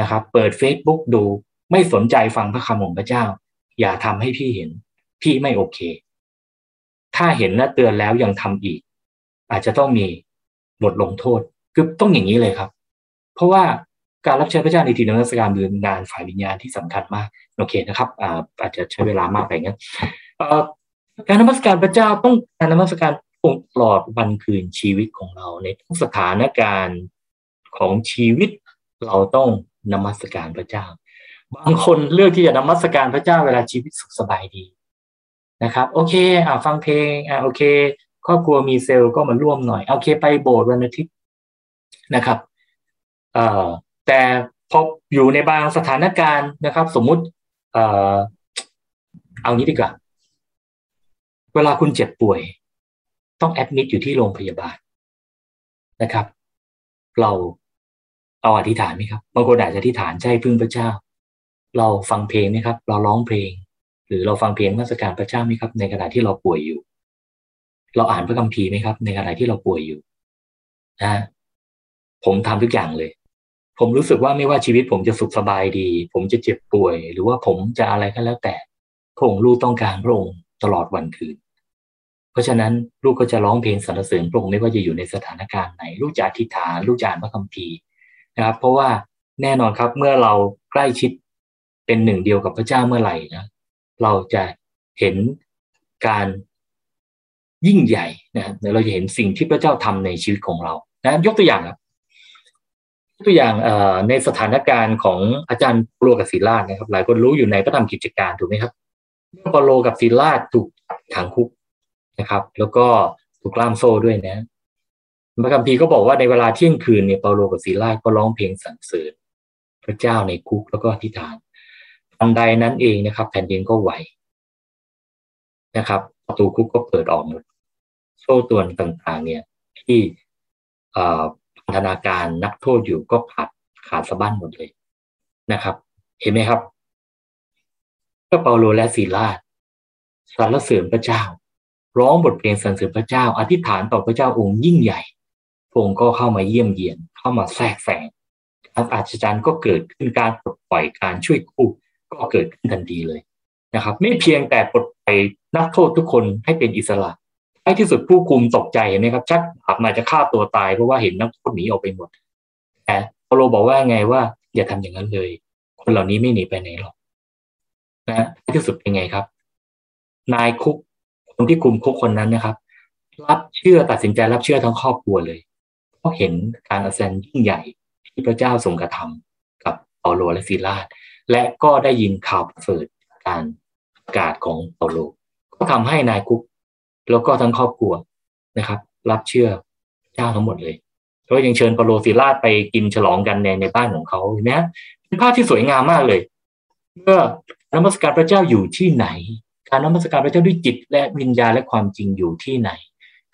นะครับ เปิด Facebook ดูไม่สนใจฟังพระคำของพระเจ้า อย่าทำให้พี่เห็น พี่ไม่โอเค ถ้าเห็นและเตือนแล้วยังทำอีก อาจจะต้องมีบทลงโทษคือต้องอย่างนี้เลยครับ เพราะว่าการรับใช้พระเจ้าในทีมนมัสการเป็นงานฝ่ายวิญญาณที่สำคัญมากโอเคนะครับอาอาจจะใช้เวลามากไปงั้นการนมัสการพระเจ้าต้องการนมัสการ องตลอดวันคืนชีวิตของเราในทุกสถานการณ์ของชีวิต เราต้องนมัสการพระเจ้า บางคนเลือกที่จะนมัสการพระเจ้าเวลาชีวิตสุขสบายดีนะครับ โอเคอ่าฟังเพลงอ่าโอเค ครอบครัวมีเซลล์ก็มาร่วมหน่อย โอเค ไปโบสถ์วันอาทิตย์นะครับเอ่อแต่พออยู่ในบางสถานการณ์นะครับ สมมุติ เอ่อเอางี้ดีกว่า เวลาคุณเจ็บป่วย ต้องแอดมิดอยู่ที่โรงพยาบาลนะครับ เราเอาอธิษฐานไหมครับบางคนอาจจะอธิษฐานใจพึ่งพระเจ้า เราฟังเพลงไหมครับ เราร้องเพลง หรือเราฟังเพลงมาสการพระเจ้าไหมครับ ในขณะที่เราป่วยอยู่ เราอ่านพระคัมภีร์ไหมครับ ในขณะที่เราป่วยอยู่นะผมทำทุกอย่างเลย ผมรู้สึกว่าไม่ว่าชีวิตผมจะสุขสบายดี ผมจะเจ็บป่วย หรือว่าผมจะอะไรก็แล้วแต่พระองค์ลูกต้องการพระองค์ตลอดวันคืน ราะฉะนั้นลูกก็จะร้องเพลงสรรเสริญพระองค์ไม่ว่าจะอยู่ในสถานการณ์ไหน ลูกจะอธิษฐานลูกจะอ่านพระคัมภีร์นะครับ เพราะว่าแน่นอนครับเมื่อเราใกล้ชิดเป็นหนึ่งเดียวกับพระเจ้าเมื่อไหร่นะเราจะเห็นการยิ่งใหญ่นะเราจะเห็นสิ่งที่พระเจ้าทำในชีวิตของเรานะยกตัวอย่างครับตัวอย่างในสถานการณ์ของอาจารย์ปโลกับศิลาดนะครับ หลายคนรู้อยู่ในพระธรรมกิจการถูกไหมครับโปโลกับศิลาดถูกขังคุก นะครับ แล้วก็ถูกล่ามโซ่ด้วยนะพระคัมภีร์ก็บอกว่าในเวลาเที่ยงคืนเนี่ยเปาโลกับศิลาก็ร้องเพลงสรรเสริญพระเจ้าในคุกแล้วก็อธิษฐานทันใดนั้นเองนะครับ แผ่นดินก็ไหวนะครับประตูคุกก็เปิดออกหมดโซ่ตวนต่างๆ เนี่ย ที่พันธนาการนักโทษอยู่ก็ขาดขาดสะบั้นหมดเลยนะครับ เห็นไหมครับ ก็เปาโลและซีลาสรรเสริญพระเจ้า ร้องบทเพลงสรรเสริญพระเจ้า อธิษฐานต่อพระเจ้าองค์ยิ่งใหญ่พระองค์ก็เข้ามาเยี่ยมเยียน เข้ามาแทรกแซงการอาจารย์ก็เกิดขึ้นการปลดปล่อยการช่วยกู้ก็เกิดขึ้นทันทีเลยนะครับ ไม่เพียงแต่ปลดปล่อยนักโทษทุกคนให้เป็นอิสระท้ายที่สุดผู้คุมตกใจเห็นไหมครับ ชักบาปมาจะฆ่าตัวตายเพราะว่าเห็นนักโทษหนีออกไปหมดแต่เปโลบอกว่าไงว่า อย่าทำอย่างนั้นเลย คนเหล่านี้ไม่หนีไปไหนหรอกนะที่สุดเป็นไงครับ นายคุก คนที่คุมคุกคนนั้นนะครับ รับเชื่อตัดสินใจรับเชื่อทั้งครอบครัวเลยเพราะเห็นการอาเซนยิ่งใหญ่ที่พระเจ้าทรงกระทำกับเปาโลและซีลาสและก็ได้ยินข่าวเสริฐการประกาศของเปาโล ก็ทำให้นายคุก แล้วก็ทั้งครอบครัวนะครับ รับเชื่อเจ้าทั้งหมดเลยแล้วยังเชิญเปาโลศิลาดไปกินฉลองกันในในบ้านของเขาเห็นไหมเป็นภาพที่สวยงามมากเลยเมื่อนมัสการพระเจ้าอยู่ที่ไหน การนมัสการพระเจ้าด้วยจิตและวิญญาณและความจริงอยู่ที่ไหน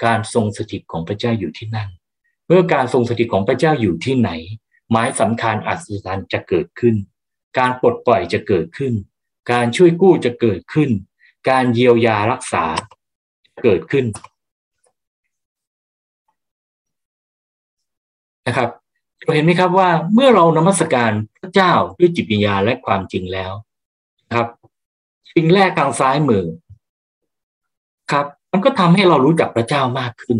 การทรงสถิตของพระเจ้าอยู่ที่นั่น เมื่อการทรงสถิตของพระเจ้าอยู่ที่ไหน หมายสำคัญอัศจรรย์จะเกิดขึ้น การปลดปล่อยจะเกิดขึ้น การช่วยกู้จะเกิดขึ้น การเยียวยารักษาเกิดขึ้นนะครับเห็นไหมครับว่าเมื่อเรานมัสการพระเจ้าด้วยจิตวิญญาณและความจริงแล้วครับ สิ่งแรกทางซ้ายมือ ครับ มันก็ทำให้เรารู้จักพระเจ้ามากขึ้น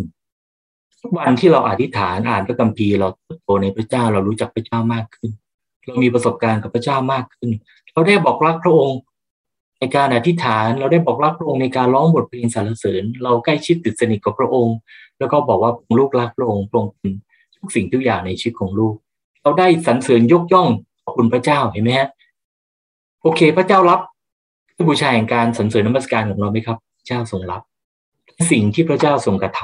ทุกวันที่เราอธิษฐานอ่านพระคัมภีร์เราโตในพระเจ้าเรารู้จักพระเจ้ามากขึ้น เรามีประสบการณ์กับพระเจ้ามากขึ้น เราได้บอกรักพระองค์ ในการอธิษฐานเราได้บอกรักพระองค์ในการร้องบทเพลงสรรเสริญ เราใกล้ชิดติดสนิทกับพระองค์ แล้วก็บอกว่าลูกรักพระองค์พระองค์เป็นทุกสิ่งทุกอย่างในชีวิตของลูก เราได้สรรเสริญยกย่องขอบคุณพระเจ้าเห็นไหมฮะโอเค พระเจ้ารับ ผู้บูชาแห่งการสรรเสริญนมัสการของเราไหมครับ เจ้าทรงรับ สิ่งที่พระเจ้าทรงกระท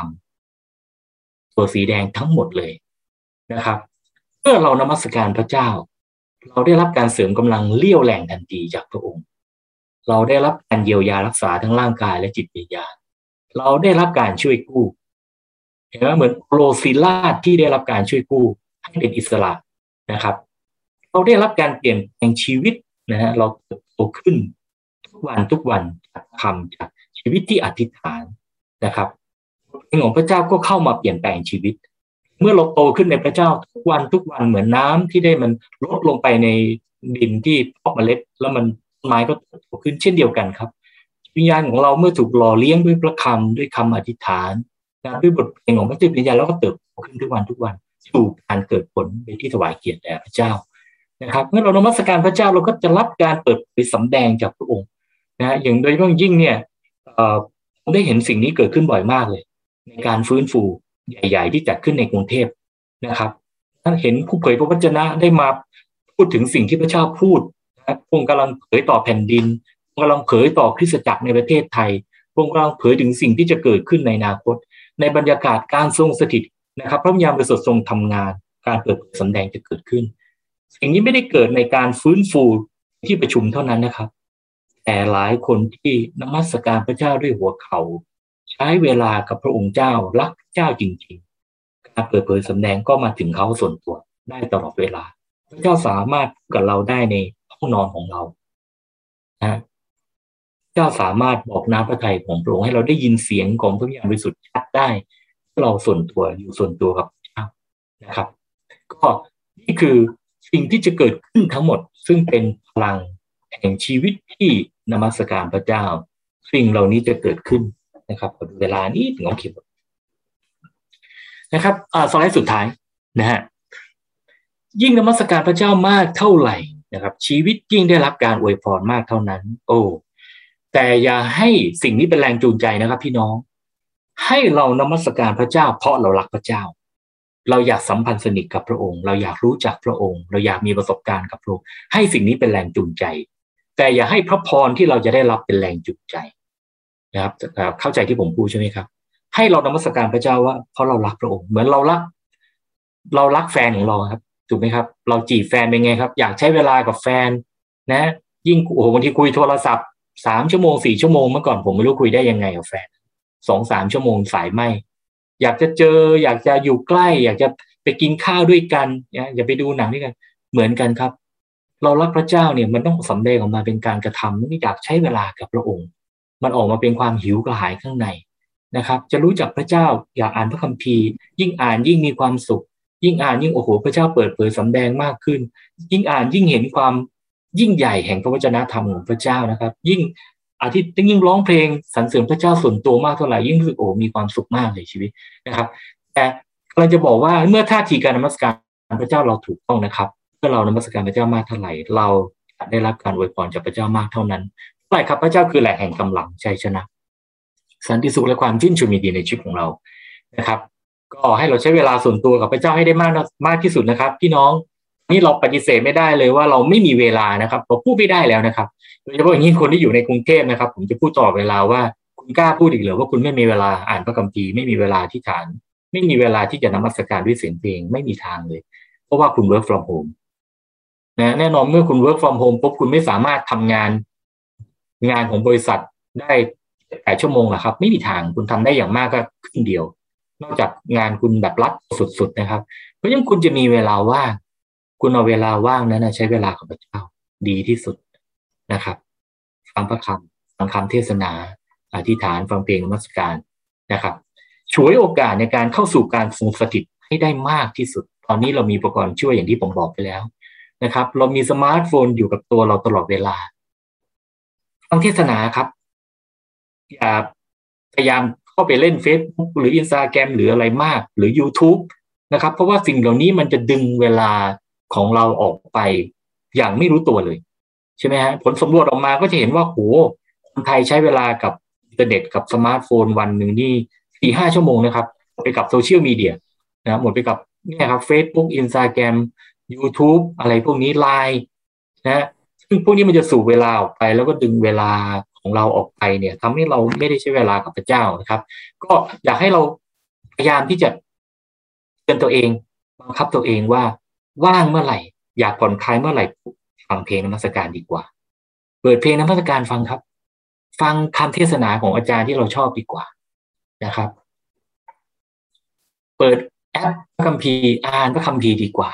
ำตัวสีแดงทั้งหมดเลยนะครับเมื่อเรานมัสการพระเจ้า เราได้รับการเสริมกำลังเลี้ยวแรงทันทีจากพระองค์ เราได้รับการเยียวยารักษาทั้งร่างกายและจิตวิญญาณเราได้รับการช่วยกู้เห็นไหมเหมือนโปรซิลาที่ได้รับการช่วยกู้ให้เป็นอิสระนะครับ เราได้รับการเปลี่ยนแปลงชีวิตนะฮะเราเติบโตขึ้น วันทุกวันจากคำจากชีวิตที่อธิษฐานนะครับเพลงของพระเจ้าก็เข้ามาเปลี่ยนแปลงชีวิต เมื่อเราโตขึ้นในพระเจ้าทุกวันทุกวันเหมือนน้าที่ได้มันลดลงไปในดินที่เพาะเมล็ด แล้วมันไม้ก็โตขึ้นเช่นเดียวกันครับ วิญญาณของเราเมื่อถูกหล่อเลี้ยงด้วยพระคำด้วยคำอธิษฐานนะด้วยบทเพลงของพระเจ้าวิญญาณแล้วก็เติบโตขึ้นทุกวันทุกวันสู่การเกิดผลเป็นที่ถวายเกียรติแด่พระเจ้านะครับเมื่อเรานมัสการพระเจ้าเราก็จะรับการเปิดเผยสำแดงจากพระองค์ นะอย่างโดยเฉพาะยิ่งเนี่ยผมได้เห็นสิ่งนี้เกิดขึ้นบ่อยมากเลย ในการฟื้นฟูใหญ่ ๆ ที่จัดขึ้นในกรุงเทพนะครับท่านเห็นผู้เผยพระวจนะได้มาพูดถึงสิ่งที่พระเจ้าพูดพระองค์กำลังเผยต่อแผ่นดินพงกำลังเผยต่อคริสตจักรในประเทศไทยพระองค์กำลังเผยถึงสิ่งที่จะเกิดขึ้นในอนาคต ในบรรยากาศการทรงสถิตนะครับ พระวิญญาณบริสุทรงทำงาน การเปิดสำแดงจะเกิดขึ้น สิ่งนี้ไม่ได้เกิดในการฟื้นฟูที่ประชุมเท่านั้นนะครับ แต่หลายคนที่นมัสการพระเจ้าด้วยหัวเขาใช้เวลากับพระองค์เจ้ารักเจ้าจริงๆการเปิดเผยสำแดงก็มาถึงเขาส่วนตัวได้ตลอดเวลา พระเจ้าสามารถกับเราได้ในห้องนอนของเรานะเจ้าสามารถบอกน้ำพระทัยของพระองค์ให้เราได้ยินเสียงของพระวิญญาณบริสุทธิ์ชัดได้ เราส่วนตัวอยู่ส่วนตัวกับเจ้านะครับ ก็นี่คือสิ่งที่จะเกิดขึ้นทั้งหมดซึ่งเป็นพลัง แห่งชีวิตที่นมัสการพระเจ้า สิ่งเหล่านี้จะเกิดขึ้นนะครับเวลานี้ถึงเอาเขียนนะครับอ่าสไลด์สุดท้ายนะฮะยิ่งนมัสการพระเจ้ามากเท่าไหร่นะครับ ชีวิตยิ่งได้รับการอวยพรมากเท่านั้น โอ้แต่อย่าให้สิ่งนี้เป็นแรงจูงใจนะครับ พี่น้อง ให้เรานมัสการพระเจ้า เพราะเรารักพระเจ้า เราอยากสัมพันธ์สนิทกับพระองค์ เราอยากรู้จักพระองค์ เราอยากมีประสบการณ์กับพระองค์ให้สิ่งนี้เป็นแรงจูงใจ แต่อย่าให้พระพรที่เราจะได้รับเป็นแรงจูงใจนะครับเข้าใจที่ผมพูดใช่ไหมครับ ให้เรานมัสการพระเจ้าว่าเพราะเรารักพระองค์เหมือนเรารัก เรารักแฟนของเราครับถูกไหมครับ เราจีบแฟนเป็นไงครับ อยากใช้เวลากับแฟน นะ ยิ่งโอ้โหบางทีคุยโทรศัพท์สามชั่วโมงสี่ชั่วโมงเมื่อก่อนผมไม่รู้คุยได้ยังไงกับแฟนสองสามชั่วโมงสายไหมอยากจะเจอ อยากจะอยู่ใกล้ อยากจะไปกินข้าวด้วยกันอย่าไปดูหนังด้วยกัน เหมือนกันครับ เรารักพระเจ้าเนี่ยมันต้องสำเร็จออกมาเป็นการกระทำไม่อยากใช้เวลากับพระองค์ มันออกมาเป็นความหิวกระหายข้างในนะครับ จะรู้จักพระเจ้าอยากอ่านพระคัมภีร์ ยิ่งอ่านยิ่งมีความสุข ยิ่งอ่านยิ่งโอ้โหพระเจ้าเปิดเผยสำแดงมากขึ้น ยิ่งอ่านยิ่งเห็นความยิ่งใหญ่แห่งพระวจนะธรรมของพระเจ้านะครับ ยิ่งอาทิตย์ยิ่งร้องเพลงสรรเสริญพระเจ้าส่วนตัวมากเท่าไหร่ยิ่งรู้สึกโอ้มีความสุขมากในชีวิตนะครับ แต่เราจะบอกว่าเมื่อท่าทีการนมัสการพระเจ้าเราถูกต้องนะครับ อเรานมัสการพระเจ้ามากเท่าไหร่ เราได้รับการอวยพรจากพระเจ้ามากเท่านั้นเท่าไหร่ครับพระเจ้าคือแหล่งแห่งกำลังชัยชนะ สันติสุขและความชื่นชมยินดีในชีวิตของเรานะครับ ก็ให้เราใช้เวลาส่วนตัวกับพระเจ้าให้ได้มากมากที่สุดนะครับพี่น้องนี่เราปฏิเสธไม่ได้เลยว่าเราไม่มีเวลานะครับเราพูดไม่ได้แล้วนะครับโดยเฉพาะอย่างยิ่งคนที่อยู่ในกรุงเทพนะครับ ผมจะพูดต่อเวลาว่าคุณกล้าพูดอีกหรือว่าคุณไม่มีเวลาอ่านพระคัมภีร์ไม่มีเวลาที่ฐาน ไม่มีเวลาที่จะนมัสการด้วยเสียงเพลงไม่มีทางเลย เพราะว่าคุณ work from home นะแน่นอนเมื่อคุณ work from home ปุ๊บคุณไม่สามารถทำงานงานของบริษัทได้แปดชั่วโมงหรอครับ ไม่มีทางคุณทำได้อย่างมากก็ครึ่งเดียว นอกจากงานคุณแบบรัดสุดๆนะครับ เพราะฉะนั้นคุณจะมีเวลาว่างคุณเอาเวลาว่างนั้นใช้เวลากับพระเจ้าดีที่สุดนะครับฟังพระคำฟังคำเทศนา อธิษฐานฟังเพลงนมัสการนะครับฉวยโอกาสในการเข้าสู่การทรงสถิตให้ได้มากที่สุด ตอนนี้เรามีอุปกรณ์ช่วยอย่างที่ผมบอกไปแล้ว นะครับ เรามีสมาร์ทโฟนอยู่กับตัวเราตลอดเวลาฟังเทศนาครับอย่าพยายามเข้าไปเล่น Facebook หรืออินสตาแกรมหรืออะไรมาก หรือ YouTube นะครับ เพราะว่าสิ่งเหล่านี้มันจะดึงเวลาของเราออกไป อย่างไม่รู้ตัวเลย ใช่ไหมฮะผลสำรวจออกมาก็จะเห็นว่าโหคนไทยใช้เวลากับอินเทอร์เน็ตกับสมาร์ทโฟนวันหนึ่งนี่สี่ห้าชั่วโมงนะครับ ไปกับโซเชียลมีเดียนะหมดไปกับเนี่ยครับ Facebook Instagram YouTube อะไรพวกนี้ไลน์นะซึ่งพวกนี้มันจะสูบเวลาออกไป แล้วก็ดึงเวลาของเราออกไปเนี่ยทำให้เราไม่ได้ใช้เวลากับพระเจ้านะครับ ก็อยากให้เราพยายามที่จะเตือนตัวเองบังคับตัวเองว่าว่างเมื่อไหร่ อยากผ่อนคลายเมื่อไหร่ฟังเพลงนมัสการดีกว่า เปิดเพลงนมัสการฟังครับ ฟังคำเทศนาของอาจารย์ที่เราชอบดีกว่านะครับ เปิดแอปพระคัมภีร์อ่านพระคัมภีร์ดีกว่า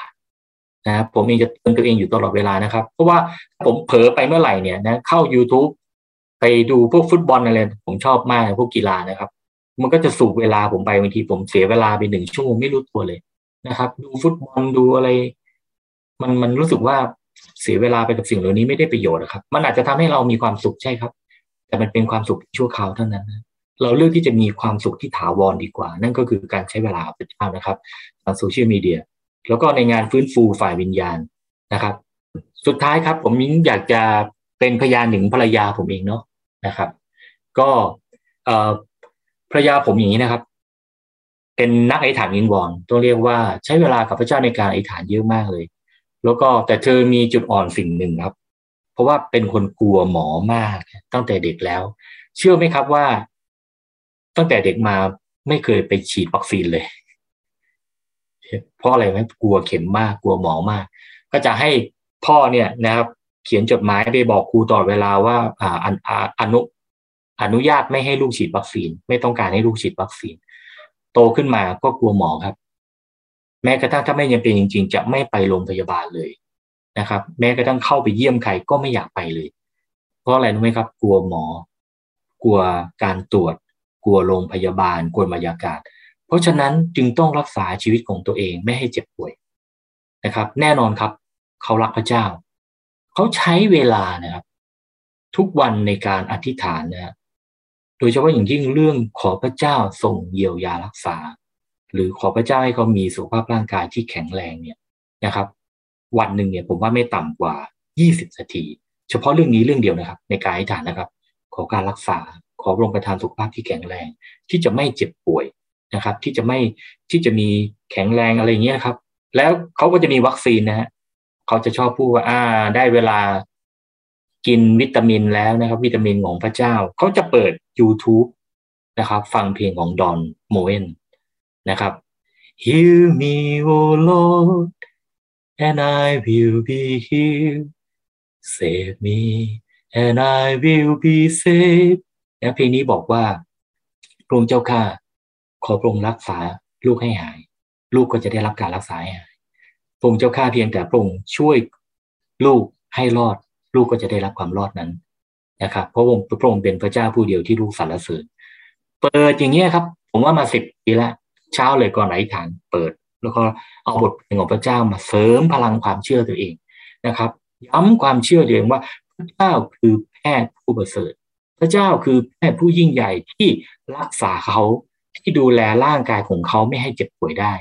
นะผมเองจะเตือนตัวเองอยู่ตลอดเวลานะครับ เพราะว่าผมเผลอไปเมื่อไหร่เนี่ยนะเข้า YouTube ไปดูพวกฟุตบอลอะไรผมชอบมากพวกกีฬานะครับ มันก็จะสูบเวลาผมไปบางทีผมเสียเวลาไปหนึ่งชั่วโมงไม่รู้ตัวเลยนะครับ ดูฟุตบอลดูอะไร มันมันรู้สึกว่าเสียเวลาไปกับสิ่งเหล่านี้ไม่ได้ประโยชน์นะครับ มันอาจจะทำให้เรามีความสุขใช่ครับ แต่มันเป็นความสุขชั่วคราวเท่านั้นนะเราเลือกที่จะมีความสุขที่ถาวรดีกว่า นั่นก็คือการใช้เวลาเป็นเจ้านะครับทางโซเชียลมีเดีย แล้วก็ในงานฟื้นฟูฝ่ายวิญญาณนะครับ สุดท้ายครับ ผมมิ้งอยากจะเป็นพยานหนึ่งภรรยาผมเองเนาะนะครับ ก็ภรรยาผมอย่างนี้นะครับ เป็นนักไอฐานวิงวอนต้องเรียกว่าใช้เวลากับพระเจ้าในการไอฐานเยอะมากเลย แล้วก็แต่เธอมีจุดอ่อนสิ่งหนึ่งครับ เพราะว่าเป็นคนกลัวหมอมากตั้งแต่เด็กแล้ว เชื่อไหมครับว่า ตั้งแต่เด็กมาไม่เคยไปฉีดวัคซีนเลย เพราะอะไรไหมกลัวเข็มมากกลัวหมอมาก ก็จะให้พ่อเนี่ยนะครับ เขียนจดหมายไปบอกครูตลอดเวลาว่าอ่าอนุอนุญาตไม่ให้ลูกฉีดวัคซีน ไม่ต้องการให้ลูกฉีดวัคซีน โตขึ้นมาก็กลัวหมอครับ แม้กระทั่งถ้าไม่ยังเป็นจริง ๆ จะไม่ไปโรงพยาบาลเลยนะครับ แม้กระทั่งเข้าไปเยี่ยมใครก็ไม่อยากไปเลย เพราะอะไรรู้ไหมครับ กลัวหมอ กลัวการตรวจ กลัวโรงพยาบาล กลัวบรรยากาศ เพราะฉะนั้นจึงต้องรักษาชีวิตของตัวเองไม่ให้เจ็บป่วยนะครับ แน่นอนครับ เขารักพระเจ้า เขาใช้เวลานะครับ ทุกวันในการอธิษฐานนะโดยเฉพาะอย่างยิ่งเรื่องขอพระเจ้าส่งเยียวยารักษา หรือขอพระเจ้าให้เขามีสุขภาพร่างกายที่แข็งแรงเนี่ยนะครับ วันหนึ่งเนี่ยผมว่าไม่ต่ำกว่า 20 นาที เฉพาะเรื่องนี้เรื่องเดียวนะครับ ในการอธิษฐานนะครับ ขอการรักษาขอพระองค์ประทานสุขภาพที่แข็งแรง ที่จะไม่เจ็บป่วย นะครับ ที่จะไม่ที่จะมีแข็งแรงอะไรเงี้ยครับ แล้วเขาก็จะมีวัคซีนนะฮะเขาจะชอบพูดว่าอ่า ได้เวลากินวิตามินแล้วนะครับ วิตามินของพระเจ้า เขาจะเปิด YouTube นะครับ ฟังเพลงของดอนโมเอนนะครับ Heal me, O Lord, and I will be healed. Save me, and I will be saved. นะเพลงนี้บอกว่าพระองค์เจ้าข้า ขอพระองค์รักษาลูกให้หาย ลูกก็จะได้รับการรักษาให้หายพระองค์เจ้าข้าเพียงแต่พระองค์ช่วยลูกให้รอด ลูกก็จะได้รับความรอดนั้นนะครับเพราะองค์พระองค์เป็นพระเจ้าผู้เดียวที่ลูกสรรเสริญเปิดอย่างเงี้ยครับ ผมว่ามาสิบปีแล้วเช้าเลยก่อนไหนฐานเปิด แล้วก็เอาบทเพลงของพระเจ้ามาเสริมพลังความเชื่อตัวเองนะครับ ย้ำความเชื่อตัวเองว่าพระเจ้าคือแพทย์ผู้ประเสริฐ พระเจ้าคือแพทย์ผู้ยิ่งใหญ่ที่รักษาเขา ที่ดูแลร่างกายของเขาไม่ให้เจ็บป่วยได้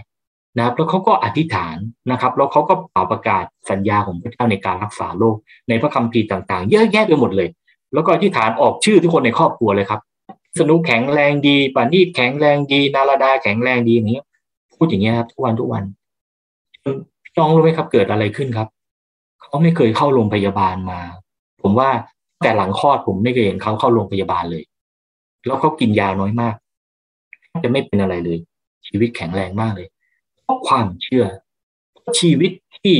นะครับแล้วเขาก็อธิษฐานนะครับ แล้วเขาก็เป่าประกาศสัญญาของพระเจ้าในการรักษาโรคในพระคัมภีร์ต่างๆ เยอะแยะไปหมดเลย แล้วก็อธิษฐานออกชื่อทุกคนในครอบครัวเลยครับ สนุกแข็งแรงดีปานีแข็งแรงดี นาราดาแข็งแรงดีอย่างนี้พูดอย่างเงี้ยครับทุกวันทุกวันพี่น้องรู้ไหมครับเกิดอะไรขึ้นครับเขาไม่เคยเข้าโรงพยาบาลมา ผมว่าแต่หลังคลอดผมไม่เคยเห็นเขาเข้าโรงพยาบาลเลย แล้วเขากินยาน้อยมาก จะไม่เป็นอะไรเลย ชีวิตแข็งแรงมากเลยเพราะความเชื่อ ชีวิตที่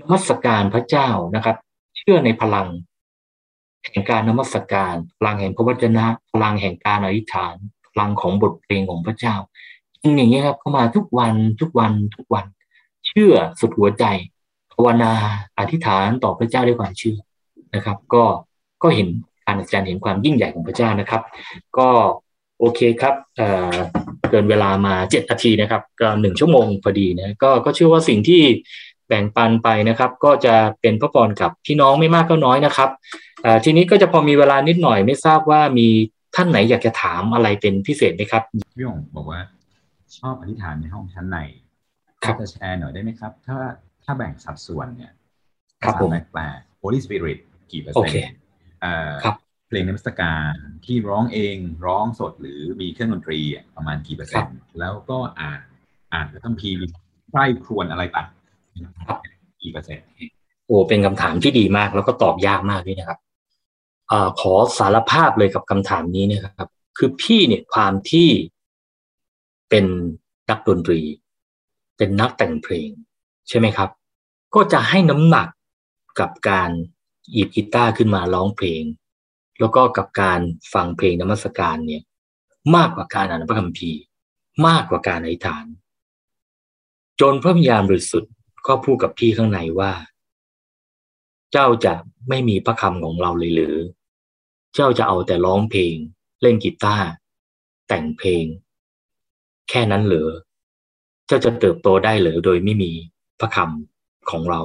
นมัสการพระเจ้านะครับ เชื่อในพลัง แห่งการนมัสการพลังแห่งพระวจนะพลังแห่งการอธิษฐานพลังของบทเพลงของพระเจ้าจริงอย่างนี้ครับเข้ามาทุกวันทุกวันทุกวัน เชื่อสุดหัวใจภาวนาอธิษฐานต่อพระเจ้าด้วยความเชื่อนะครับ ก็ก็เห็นการอาจารย์เห็นความยิ่งใหญ่ของพระเจ้านะครับ ก็ โอเคครับเเกินเวลามาเจ็ดนาทีนะครับ ก็หนึ่งชั่วโมงพอดีนะก็ก็เชื่อว่าสิ่งที่แบ่งปันไปนะครับ ก็จะเป็นพระพรกับพี่น้องไม่มากก็น้อยนะครับทีนี้ก็จะพอมีเวลานิดหน่อยไม่ทราบว่ามีท่านไหนอยากจะถามอะไรเป็นพิเศษไหมครับพี่องบอกว่า ชอบอธิษฐานในห้องชั้นในครับจะแชร์หน่อยได้ไหมครับ ถ้าถ้าแบ่งสัดส่วนเนี่ยครับผมแปล Holy Spirit กี่เปอร์เซ็นต์ครับ เพลงนมัสการที่ร้องเองร้องสดหรือมีเครื่องดนตรีประมาณกี่เปอร์เซ็นต์แล้วก็อ่านอ่านพระคัมภีร์ใคร่ครวญอะไรต่างกี่เปอร์เซ็นต์โอ้เป็นคำถามที่ดีมาก แล้วก็ตอบยากมากด้วยนะครับอขอสารภาพเลยกับคำถามนี้นะครับ คือพี่เนี่ยความที่เป็นนักดนตรี เป็นนักแต่งเพลง ใช่ไหมครับ ก็จะให้น้ำหนักกับการหยิบกีตาร์ขึ้นมาร้องเพลง แล้วก็กับการฟังเพลงนมัสการเนี่ย มากกว่าการอ่านพระคัมภีร์ มากกว่าการอธิษฐาน จนพระวิญญาณบริสุทธิ์ก็พูดกับพี่ข้างในว่า เจ้าจะไม่มีพระคำของเราเลยหรือ เจ้าจะเอาแต่ร้องเพลง เล่นกีตาร์แต่งเพลง แค่นั้นเหรอเจ้าจะเติบโตได้หรือโดยไม่มีพระคำของเรา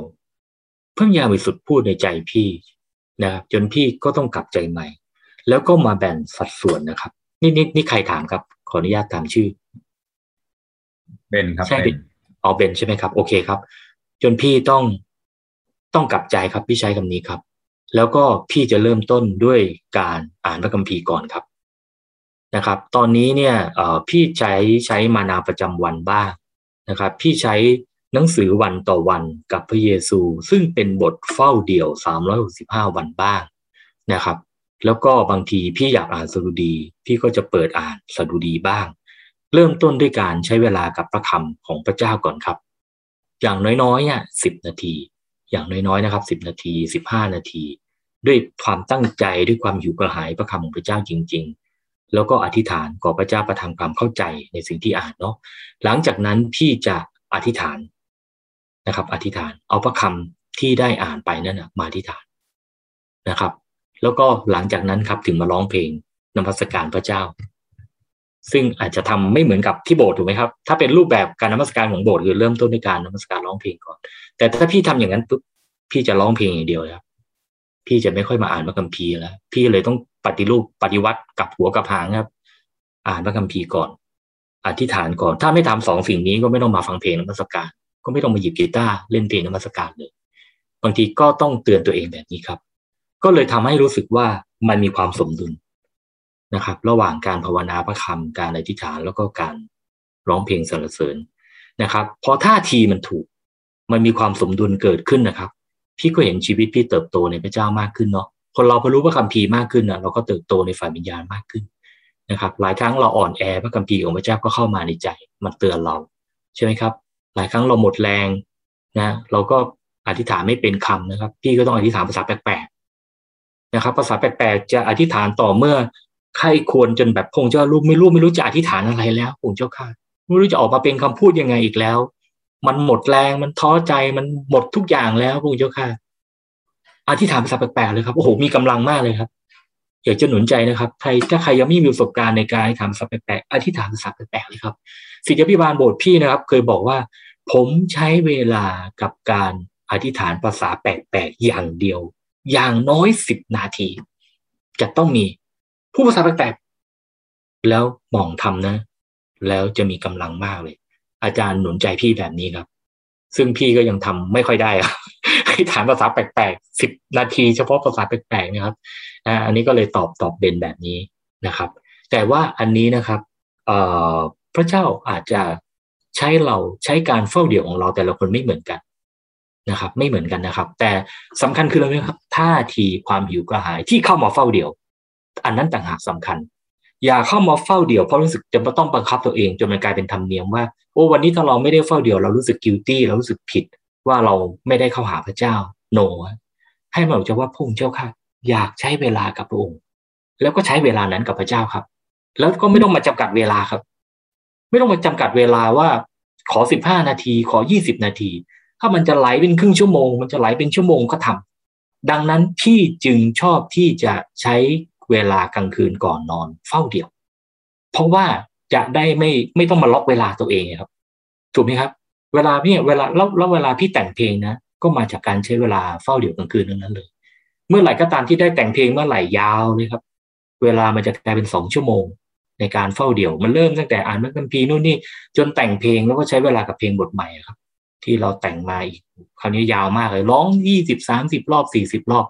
พระวิญญาณบริสุทธิ์พูดในใจพี่ นะครับจนพี่ก็ต้องกลับใจใหม่ แล้วก็มาแบ่งสัดส่วนนะครับ นี่นี่นี่ใครถามครับ ขออนุญาตถามชื่อเบนครับใช่อ๋อเบนใช่ไหมครับ โอเคครับ จนพี่ต้องต้องกลับใจครับพี่ใช้คำนี้ครับ แล้วก็พี่จะเริ่มต้นด้วยการอ่านพระคัมภีร์ก่อนครับนะครับ ตอนนี้เนี่ยพี่ใช้ใช้มานาประจำวันบ้างนะครับ พี่ใช้ หนังสือวันต่อวันกับพระเยซู ซึ่งเป็นบทเฝ้าเดี่ยว 365 วันบ้างนะครับ แล้วก็บางทีพี่อยากอ่านสดุดี พี่ก็จะเปิดอ่านสดุดีบ้าง เริ่มต้นด้วยการใช้เวลากับพระคำของพระเจ้าก่อนครับ อย่างน้อยๆเนี่ยสิบนาที อย่างน้อยๆนะครับสิบนาทีสิบห้านาที ด้วยความตั้งใจด้วยความหิวกระหายพระคำของพระเจ้าจริง ๆแล้วก็อธิษฐานขอพระเจ้าประทานความเข้าใจในสิ่งที่อ่านเนาะหลังจากนั้นพี่จะอธิษฐาน นะครับ อธิษฐาน เอาพระคำที่ได้อ่านไปนั่นนะมาอธิษฐานนะครับ แล้วก็หลังจากนั้นครับถึงมาร้องเพลงนมัสการพระเจ้า ซึ่งอาจจะทำไม่เหมือนกับที่โบสถ์ถูกไหมครับ ถ้าเป็นรูปแบบการนมัสการของโบสถ์คือเริ่มต้นด้วยการนมัสการร้องเพลงก่อน แต่ถ้าพี่ทำอย่างนั้นปุ๊บพี่จะร้องเพลงอย่างเดียวครับพี่จะไม่ค่อยมาอ่านพระคัมภีร์แล้ว พี่เลยต้องปฏิรูปปฏิวัติกับหัวกับหางครับ อ่านพระคัมภีร์ก่อน อธิษฐานก่อน ถ้าไม่ทำสองสิ่งนี้ก็ไม่ต้องมาฟังเพลงนมัสการ ก็ไม่ต้องมาหยิบกีตาร์เล่นเพลงนมัสการเลย บางทีก็ต้องเตือนตัวเองแบบนี้ครับ ก็เลยทำให้รู้สึกว่ามันมีความสมดุลนะครับ ระหว่างการภาวนาพระคำการอธิษฐานแล้วก็การร้องเพลงสรรเสริญนะครับ พอท่าทีมันถูก มันมีความสมดุลเกิดขึ้นนะครับ พี่ก็เห็นชีวิตพี่เติบโตในพระเจ้ามากขึ้นเนาะคนเราพอรู้พระคัมภีร์มากขึ้นนะเราก็เติบโตในฝ่ายวิญญาณมากขึ้นนะครับ หลายครั้งเราอ่อนแอพระคัมภีร์ของพระเจ้าก็เข้ามาในใจ มันเตือนเราใช่ไหมครับ หลายครั้งเราหมดแรงนะเราก็อธิษฐานไม่เป็นคำนะครับ พี่ก็ต้องอธิษฐานภาษาแปลกๆนะครับ ภาษาแปลกๆจะอธิษฐานต่อเมื่อใครควรจนแบบพงเจ้าลูกไม่รู้ไม่รู้จะอธิษฐานอะไรแล้วพงเจ้าข้าไม่รู้จะออกมาเป็นคำพูดยังไงอีกแล้ว มันหมดแรงมันท้อใจมันหมดทุกอย่างแล้วพงเจ้าข้าอธิษฐานภาษาแปลกๆเลยครับโอ้โหมีกำลังมากเลยครับอยากจะหนุนใจนะครับใครถ้าใครยังไม่มีประสบการณ์ในการทำภาษาแปลกๆอธิษฐานภาษาแปลกๆเลยครับ ศิษยาพิบาลโบสถ์พี่นะครับ เคยบอกว่า ผมใช้เวลากับการอธิษฐานภาษาแปลกๆอย่างเดียว อย่างน้อยสิบนาที จะต้องมีผู้ภาษาแปลกๆแล้วมองทำนะ แล้วจะมีกำลังมากเลย อาจารย์หนุนใจพี่แบบนี้ครับ ซึ่งพี่ก็ยังทำไม่ค่อยได้อะให้ฐานภาษาแปลกๆสิบนาทีเฉพาะภาษาแปลกๆนะครับอันนี้ก็เลยตอบตอบเบนแบบนี้นะครับ แต่ว่าอันนี้นะครับพระเจ้าอาจจะ ใช้เราใช้การเฝ้าเดี่ยวของเราแต่ละคนไม่เหมือนกันนะครับ ไม่เหมือนกันนะครับ แต่สำคัญคืออะไรครับท่าทีความหิวกระหายที่เข้ามาเฝ้าเดี่ยว อันนั้นต่างหากสำคัญ อย่าเข้ามาเฝ้าเดี่ยวเพราะรู้สึกจะต้องบังคับตัวเองจนมันกลายเป็นธรรมเนียมว่าโอ้วันนี้ถ้าเราไม่ได้เฝ้าเดี่ยวเรารู้สึกกิลตี้เรารู้สึกผิดว่าเราไม่ได้เข้าหาพระเจ้าโนให้มาบอกจะว่าพงเจ้าค่ะอยากใช้เวลากับพระองค์ แล้วก็ใช้เวลานั้นกับพระเจ้าครับ แล้วก็ไม่ต้องมาจำกัดเวลาครับ ไม่ต้องมาจำกัดเวลาว่าขอสิบห้านาที ขอยี่สิบนาที ถ้ามันจะไหลเป็นครึ่งชั่วโมง มันจะไหลเป็นชั่วโมงก็ทำดังนั้นพี่จึงชอบที่จะใช้เวลากลางคืนก่อนนอนเฝ้าเดี่ยว เพราะว่าจะได้ไม่ไม่ต้องมาล็อกเวลาตัวเองครับ ถูกไหมครับ เวลาเนี่ยเวลาแล้วแล้วเวลาพี่แต่งเพลงนะ ก็มาจากการใช้เวลาเฝ้าเดี่ยวกลางคืนนั้นเลย เมื่อไหร่ก็ตามที่ได้แต่งเพลงเมื่อไหร่ยาวเลยครับ เวลามันจะกลายเป็นสองชั่วโมง ในการเฝ้าเดี่ยว มันเริ่มตั้งแต่อ่านมันคัมภีร์นู่นนี่จนแต่งเพลงแล้วก็ใช้เวลากับเพลงบทใหม่ครับ ที่เราแต่งมาอีกคราวนี้ยาวมากเลยร้องยี่สิบสามสิบรอบสี่สิบรอบ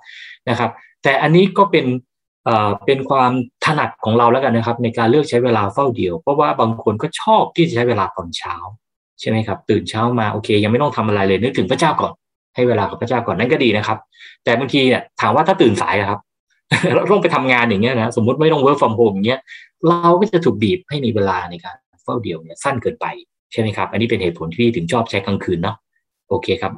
นะครับ แต่อันนี้ก็เป็นเป็นความถนัดของเราแล้วกันนะครับ ในการเลือกใช้เวลาเฝ้าเดี่ยว เพราะว่าบางคนก็ชอบที่จะใช้เวลาตอนเช้าใช่ไหมครับ ตื่นเช้ามาโอเค ยังไม่ต้องทำอะไรเลยนึกถึงพระเจ้าก่อนให้เวลากับพระเจ้าก่อนนั่นก็ดีนะครับ แต่บางทีเนี่ยถามว่าถ้าตื่นสายครับ เราต้องไปทำงานอย่างเงี้ยนะสมมติไม่ต้อง work from home อย่างเงี้ยเราก็จะถูกบีบให้มีเวลาในการเฝ้าเดียวเนี่ยสั้นเกินไปใช่ไหมครับ อันนี้เป็นเหตุผลที่ถึงชอบใช้กลางคืนเนาะโอเคครับ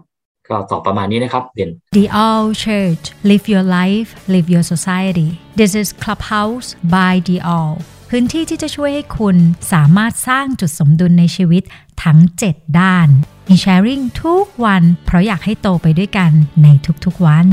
ก็ตอบประมาณนี้นะครับเด่น The All Church Live Your Life Live Your Society This is Clubhouse by The All พื้นที่ที่จะช่วยให้คุณสามารถสร้างจุดสมดุลในชีวิตทั้ง 7 ด้าน มีแชร์ริ่งทุกวัน เพราะอยากให้โตไปด้วยกันในทุกๆวัน